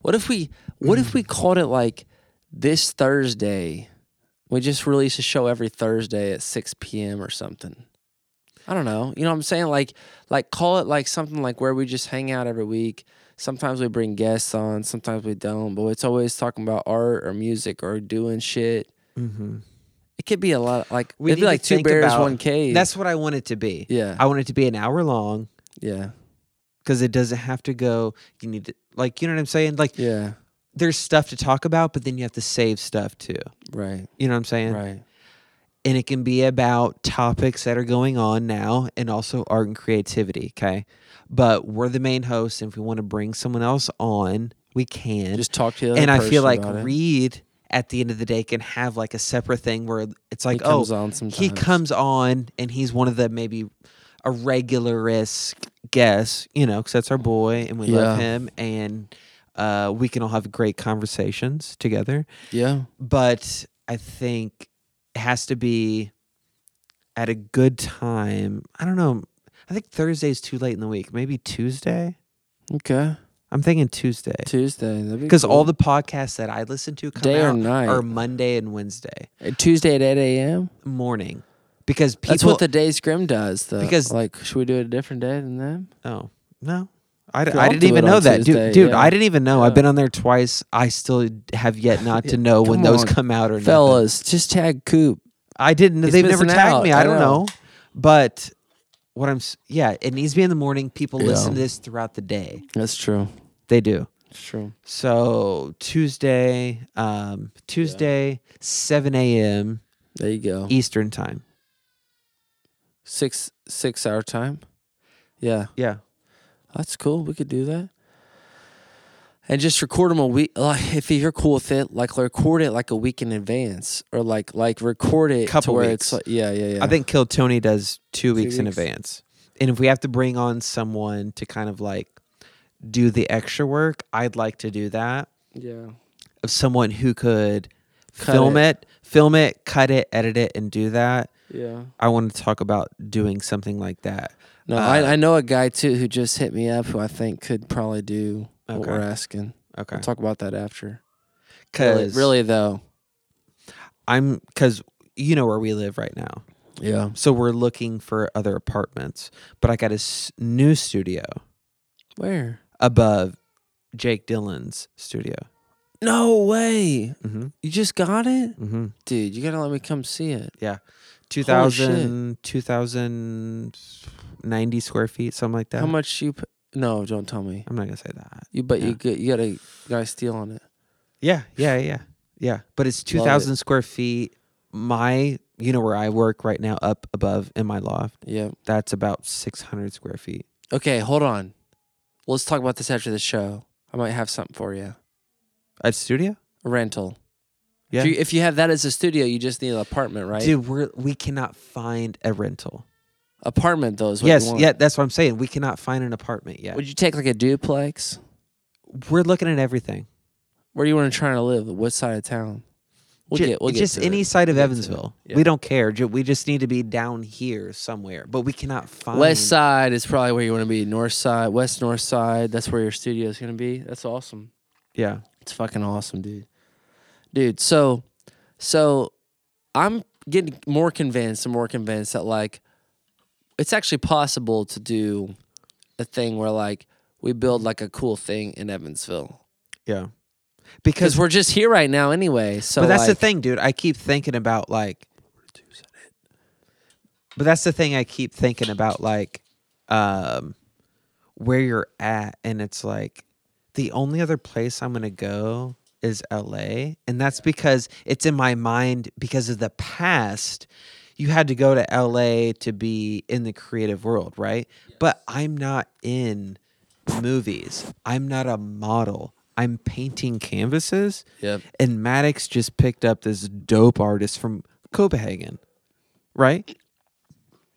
what if we? What if we called it like this Thursday? We just release a show every Thursday at six p.m. or something. I don't know. You know what I'm saying? Like, like call it like something like where we just hang out every week. Sometimes we bring guests on. Sometimes we don't. But it's always talking about art or music or doing shit. hmm It could be a lot. Like We it'd be like two bears, about- one cave. That's what I want it to be. yeah, I want it to be an hour long. yeah, because it doesn't have to go. You need to like you know what I'm saying. Like yeah. there's stuff to talk about, but then you have to save stuff too. Right, You know what I'm saying? right. And it can be about topics that are going on now, and also art and creativity. Okay, but we're the main hosts, and if we want to bring someone else on, we can. Just talk to the and I feel like. Reed at the end of the day can have like a separate thing where it's like, he comes oh, on he comes on and he's one of the maybe a regularist guest, you know, because that's our boy and we love him and uh, we can all have great conversations together. Yeah, But I think it has to be at a good time. I don't know. I think Thursday is too late in the week. Maybe Tuesday. okay. I'm thinking Tuesday Tuesday, because all the podcasts that I listen to come Day or out night? are Monday and Wednesday Uh, Tuesday at eight a.m. morning because people. That's what the day scrim does, though. Because- like, should we do it a different day than them? Oh no, I, I didn't even know that, Tuesday, dude. Dude, yeah. I didn't even know. Yeah. I've been on there twice. I still have yet not to know when Come those come out or not. Fellas, just tag Coop. I didn't. He's They've never tagged out. me. I, I don't know. know. But what I'm, yeah, it needs to be in the morning. People listen to this throughout the day. That's true. They do. It's true. So Tuesday, um, Tuesday, seven a.m. There you go. Eastern time. Six six hour time. Yeah, Yeah. that's cool. We could do that. And just record them a week. Like if you're cool with it, like record it like a week in advance, or like like record it Couple to where weeks. it's like yeah yeah yeah. I think Kill Tony does two weeks in advance. And if we have to bring on someone to kind of like do the extra work, I'd like to do that. yeah. Of someone who could Cut film it. it. film it, cut it, edit it, and do that. Yeah. I want to talk about doing something like that. No, Uh, I, I know a guy too who just hit me up who I think could probably do what we're asking. Okay. We'll talk about that after. Really, Because really though. I'm because you know where we live right now, Yeah. so we're looking for other apartments. But I got a s- new studio Where? above Jake Dylan's studio. No way. Mm-hmm. You just got it? Mm-hmm. Dude, you gotta let me come see it. Yeah. 2000, 2090 square feet, something like that. How much you p- No, don't tell me. I'm not gonna say that. You but Yeah. you get you gotta you gotta steal on it. Yeah, yeah, yeah, yeah. But it's two thousand square feet. My you know where I work right now, up above in my loft. Yeah. That's about 600 square feet. Okay, hold on. Let's talk about this after the show. I might have something for you. A studio? A rental. Yeah. If you, if you have that as a studio, you just need an apartment, right? Dude, we're we cannot find a rental. Apartment though is what yes, you want. yeah, that's what I'm saying. We cannot find an apartment yet. Would you take like a duplex? we're looking at everything. Where do you want to try to live? What side of town? We'll Ju- get, we'll just any it. side of We'll get to it. Evansville. Yeah. We don't care. We just need to be down here somewhere, but we cannot find West side is probably where you want to be. North side, west north side. That's where your studio is going to be. That's awesome. Yeah. It's fucking awesome, dude. Dude, so so I'm getting more convinced and more convinced that like it's actually possible to do a thing where like we build like a cool thing in Evansville. Yeah. Because we're just here right now anyway. So but that's the thing, dude. I keep thinking about like But that's the thing I keep thinking about like um where you're at and it's like the only other place I'm going to go is LA and that's because it's in my mind because of the past you had to go to LA to be in the creative world, right? But I'm not in movies. I'm not a model. I'm painting canvases Yep. and Maddox just picked up this dope artist from Copenhagen, right?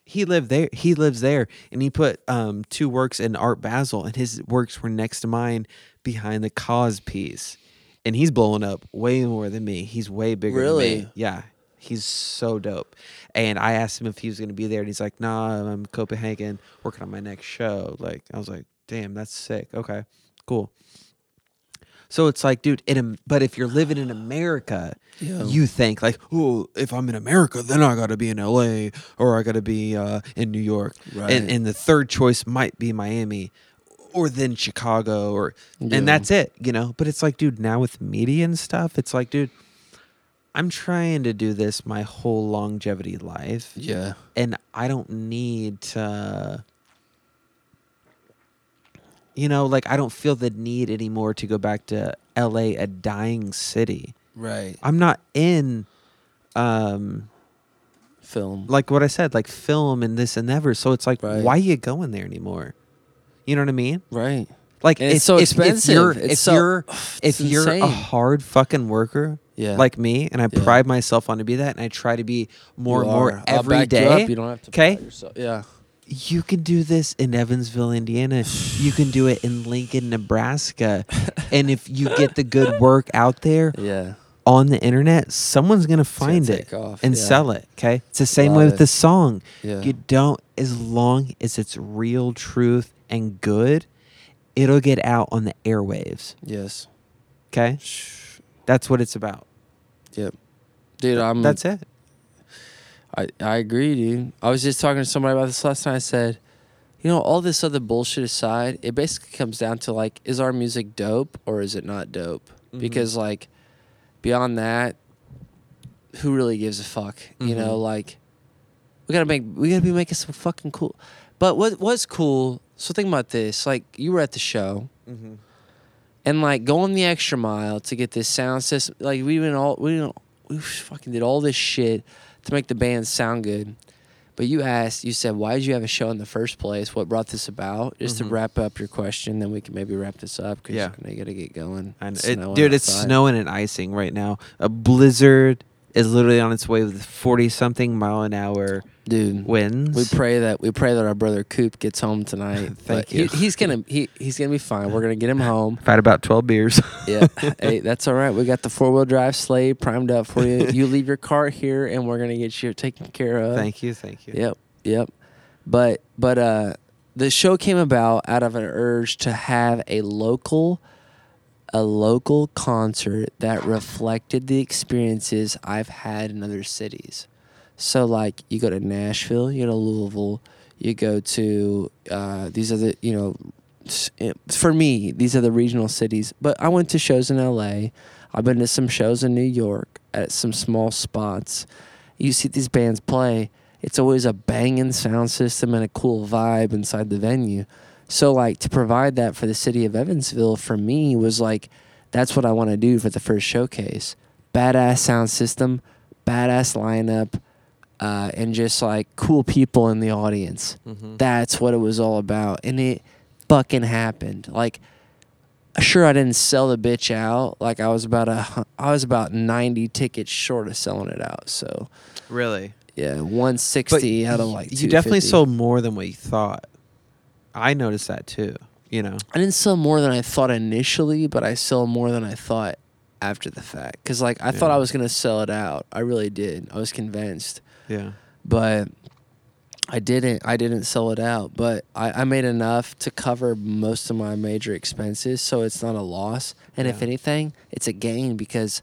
He lived there. He lives there, and he put um, two works in Art Basel, and his works were next to mine behind the cause piece. And he's blowing up way more than me. He's way bigger. Than Really? Yeah, he's so dope. And I asked him if he was going to be there, and he's like, "Nah, I'm Copenhagen working on my next show." Like, I was like, "Damn, that's sick. Okay, cool." So it's like, dude, in but if you're living in America, Yeah. you think like, oh, if I'm in America, then I got to be in LA or I got to be uh, in New York, Right. and and the third choice might be Miami, or then Chicago, or Yeah. and that's it, you know. But it's like, dude, now with media and stuff, it's like, dude, I'm trying to do this my whole longevity life, Yeah. and I don't need to. You know, like I don't feel the need anymore to go back to LA, a dying city. Right. I'm not in um Film. like what I said, like film and this and ever. So it's like Right. why you going there anymore? You know what I mean? Right. Like it's so if- expensive. If you're It's if so- you're if you're a hard fucking worker Yeah. like me and I Yeah. pride myself on to be that and I try to be more You and more are. Every back you. You don't have to. 'Kay? pride yourself. Yeah. You can do this in Evansville, Indiana. You can do it in Lincoln, Nebraska. and if you get the good work out there Yeah. on the internet, someone's gonna gonna find it off, and yeah. sell it. Okay, it's the same Love way with it. the song. Yeah. You don't, as long as it's real, truth, and good, it'll get out on the airwaves. Yes. Okay, that's what it's about. Yep. Dude, I'm. that's it. I, I agree, dude. I was just talking to somebody about this last night. I said, you know, all this other bullshit aside, it basically comes down to like, is our music dope or is it not dope? Mhm. Because like, beyond that, who really gives a fuck? You know, like, we gotta make, we gotta be making some fucking cool. But what what's cool? So think about this. Like, you were at the show. Mm-hmm. And like going the extra mile to get this sound system. Like we went all we didn't- we fucking did all this shit to make the band sound good. But you asked, you said, why did you have a show in the first place? What brought this about? Just Mhm. to wrap up your question, then we can maybe wrap this up because Yeah. you gotta get going. And It's it, dude, it's snowing and icing right now. A blizzard is literally on its way with forty something mile an hour dude. wins. We pray that we pray that our brother Coop gets home tonight. Thank But you. He, he's gonna he, he's gonna be fine. We're gonna get him home. I've had about twelve beers. Yeah. hey, that's all right. We got the four wheel drive sleigh primed up for you. You leave your car here, and we're gonna get you taken care of. thank you, thank you. Yep. Yep. But but uh, the show came about out of an urge to have a local a local concert that reflected the experiences I've had in other cities. So like you go to Nashville, you go to Louisville, you go to uh, these are the you know for me these are the regional cities. But I went to shows in L.A. I've been to some shows in New York at some small spots. You see these bands play. It's always a banging sound system and a cool vibe inside the venue. So like to provide that for the city of Evansville for me was like that's what I want to do for the first showcase. Badass sound system, badass lineup, uh, and just like cool people in the audience. Mhm. That's what it was all about, and it fucking happened. Like, sure, I didn't sell the bitch out. Like, I was about a, I was about ninety tickets short of selling it out. So Really? yeah, one sixty out of like. you definitely sold more than what you thought. I noticed that too. You know. I didn't sell more than I thought initially, but I sold more than I thought after the fact. Cause like I thought I was gonna sell it out. I really did. I was convinced, Yeah. but I didn't. I didn't sell it out. But I, I made enough to cover most of my major expenses, so it's not a loss. And if anything, it's a gain because,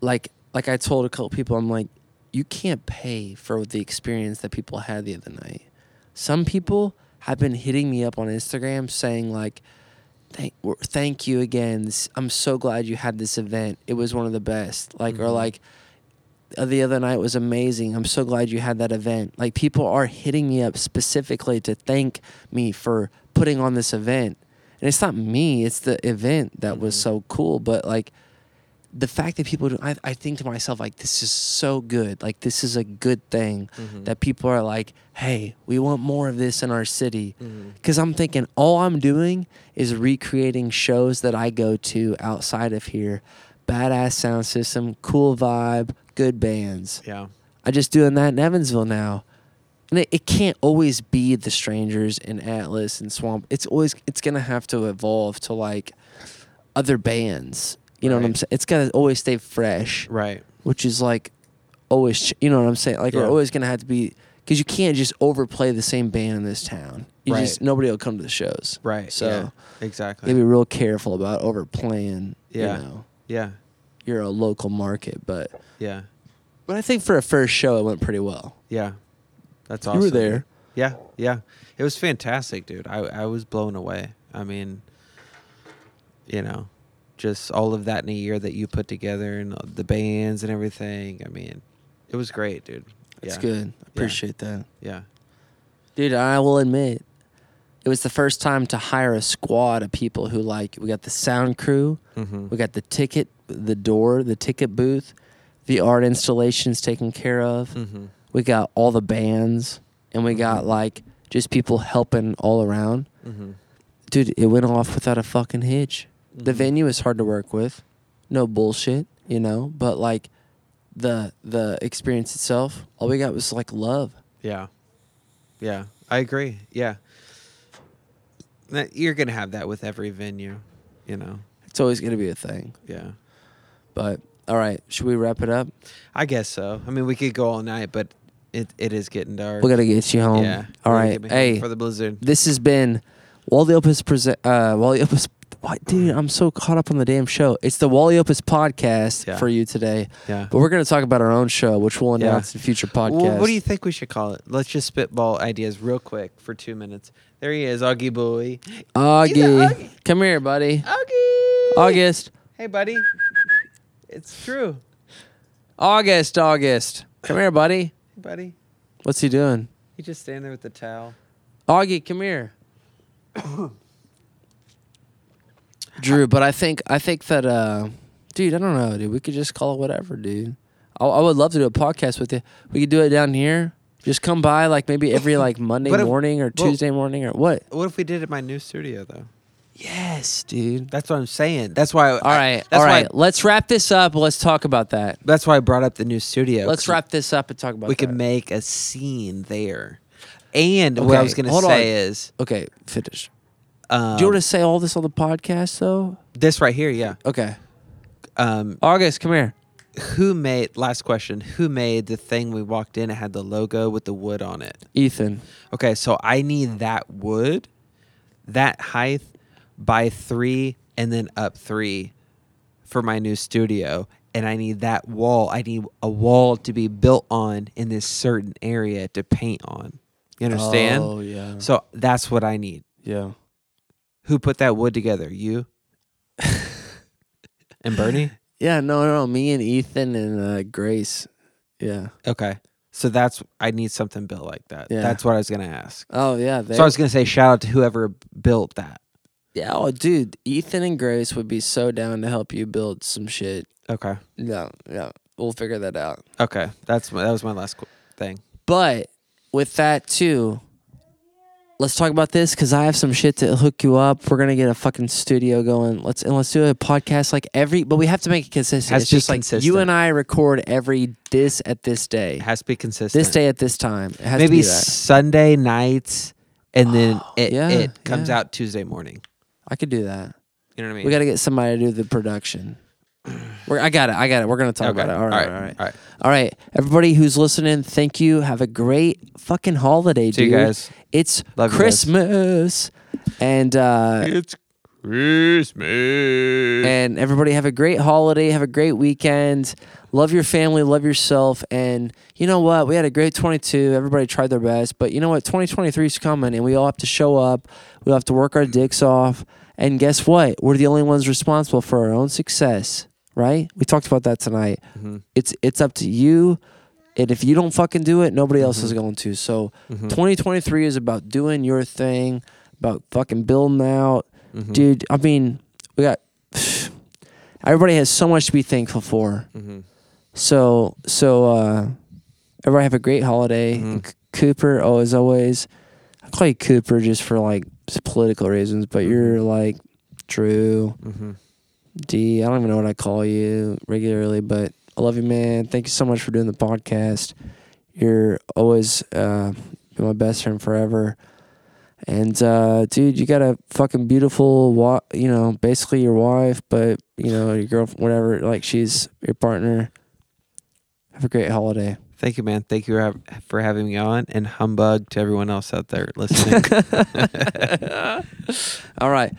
like, like I told a couple people, I'm like, you can't pay for the experience that people had the other night. Some people have been hitting me up on Instagram saying like, "Thank, thank you again. I'm so glad you had this event. It was one of the best." Like, or Mhm. like, "Uh, the other night was amazing. I'm so glad you had that event. Like, people are hitting me up specifically to thank me for putting on this event, and it's not me. It's the event that was Mhm. so cool. But like, the fact that people do, I, I think to myself like, this is so good. Like, this is a good thing Mhm. that people are like, hey, we want more of this in our city. Because I'm thinking all I'm doing is recreating shows that I go to outside of here. Badass sound system, cool vibe, good bands. Yeah. I'm just doing that in Evansville now. And it, it can't always be the strangers in Atlas and Swamp. It's always it's gonna have to evolve to like other bands. You know what I'm saying? It's gotta always stay fresh Right. which is like always, you know what I'm saying? Like Yeah. we're always gonna have to be because you can't just overplay the same band in this town. You Right. just nobody will come to the shows. Right. So yeah. you exactly. gotta be real careful about overplaying. Yeah. You know, yeah. You're a local market, but Yeah. but I think for a first show it went pretty well. Yeah. That's awesome. You were there. Yeah. Yeah. It was fantastic, dude. I I was blown away. I mean, you know, just all of that in a year that you put together and the bands and everything. I mean, it was great, dude. It's yeah. good. I appreciate that. Yeah. Dude, I will admit, it was the first time to hire a squad of people who like we got the sound crew, Mm-hmm. we got the ticket, the door, the ticket booth, the art installations taken care of. Mm-hmm. we got all the bands and we got Mhm. like just people helping all around. Mm-hmm. Dude, it went off without a fucking hitch. The Mhm. venue is hard to work with. No bullshit, you know, but like the the experience itself, all we got was like love. Yeah. Yeah. I agree. Yeah. That- You're gonna have that with every venue, you know. It's always going to be a thing. Yeah. But all right, should we wrap it up? I guess so. I mean, we could go all night, but it it is getting dark. We got to get you home. yeah. All gotta right. get me Hey, for the blizzard. this has been Wally Opus present uh Wally Opus what dude, I'm so caught up on the damn show. It's the Wally Opus podcast Yeah. for you today. Yeah. But we're going to talk about our own show, which we'll Yeah. announce in future podcasts. Well, what do you think we should call it? Let's just spitball ideas real quick for two minutes. There he is, Augie boy. Augie. Augie. Come here, buddy. Augie. August. Hey, buddy. It's true. August, August. Come here, buddy. Hey, buddy. What's he doing? He just standing there with the towel. Augie, come here. Drew, but I think I think that uh dude, I don't know, dude. We could just call it whatever, dude. I, I would love to do a podcast with you. We could do it down here. Just come by like maybe every like Monday What if- morning or well- Tuesday morning or what? What if we did it in my new studio, though? Yes, dude. That's what I'm saying. That's why. All right, That's all why. right. Let's wrap this up. Let's talk about that. That's why I brought up the new studio. Let's wrap this up and talk about We that. could make a scene there. And what I Okay, was gonna hold say on. is, Okay, finish. Um, Do you want to say all this on the podcast though? this right here? Yeah. Okay. Um, August, come here. who made? Last question. Who made the thing we walked in? It had the logo with the wood on it. Ethan. Okay, so I need that wood, that height by three, and then up three for my new studio. And I need that wall. I need a wall to be built on in this certain area to paint on. You understand? Oh yeah. So that's what I need. Yeah. Who put that wood together? You and Bernie? Yeah, no, no, no. Me and Ethan and uh, Grace. Yeah. Okay. So that's I need something built like that. Yeah. That's what I was gonna ask. Oh yeah. They, So I was gonna say shout out to whoever built that. yeah. Oh, dude, Ethan and Grace would be so down to help you build some shit. Okay. Yeah, yeah. We'll figure that out. Okay. That's my, that was my last thing. But with that too, let's talk about this because I have some shit to hook you up. We're gonna get a fucking studio going. Let's and let's do a podcast like every, but we have to make it consistent. Has It's just like you and I record every this at this day, It has to be consistent. this day at this time. It has to maybe be that. Sunday nights, and then oh, it yeah, it comes yeah. out Tuesday morning. I could do that. You know what I mean? We got to get somebody to do the production. We're, I got it. I got it. We're gonna talk Okay. about it. All right, all right, All right. all right. Everybody who's listening, thank you. Have a great fucking holiday, See dude. you guys. It's Love you guys. Christmas, and uh, It's Christmas. and everybody have a great holiday. Have a great weekend. Love your family. Love yourself. And you know what? We had a great 22. Everybody tried their best, but you know what? 2023 is coming, and we all have to show up. We all have to work our dicks off. And guess what? We're the only ones responsible for our own success, right? We talked about that tonight. Mhm. It's it's up to you. And if you don't fucking do it, nobody else is going to. So Mhm. 2023 is about doing your thing, about fucking building out. Mhm. Dude, I mean, we got everybody has so much to be thankful for. Mhm. So so uh everybody have a great holiday. Mhm. C- Cooper, oh as always, I call you Cooper just for like political reasons, but you're like Drew. D. I don't even know what I call you regularly, but I love you, man. Thank you so much for doing the podcast. You're always uh, my best friend forever. And uh, dude, you got a fucking beautiful, wa- you know, basically your wife, but you know your girlfriend, whatever. Like she's your partner. Have a great holiday. Thank you, man. Thank you for for having me on, and humbug to everyone else out there listening. All right,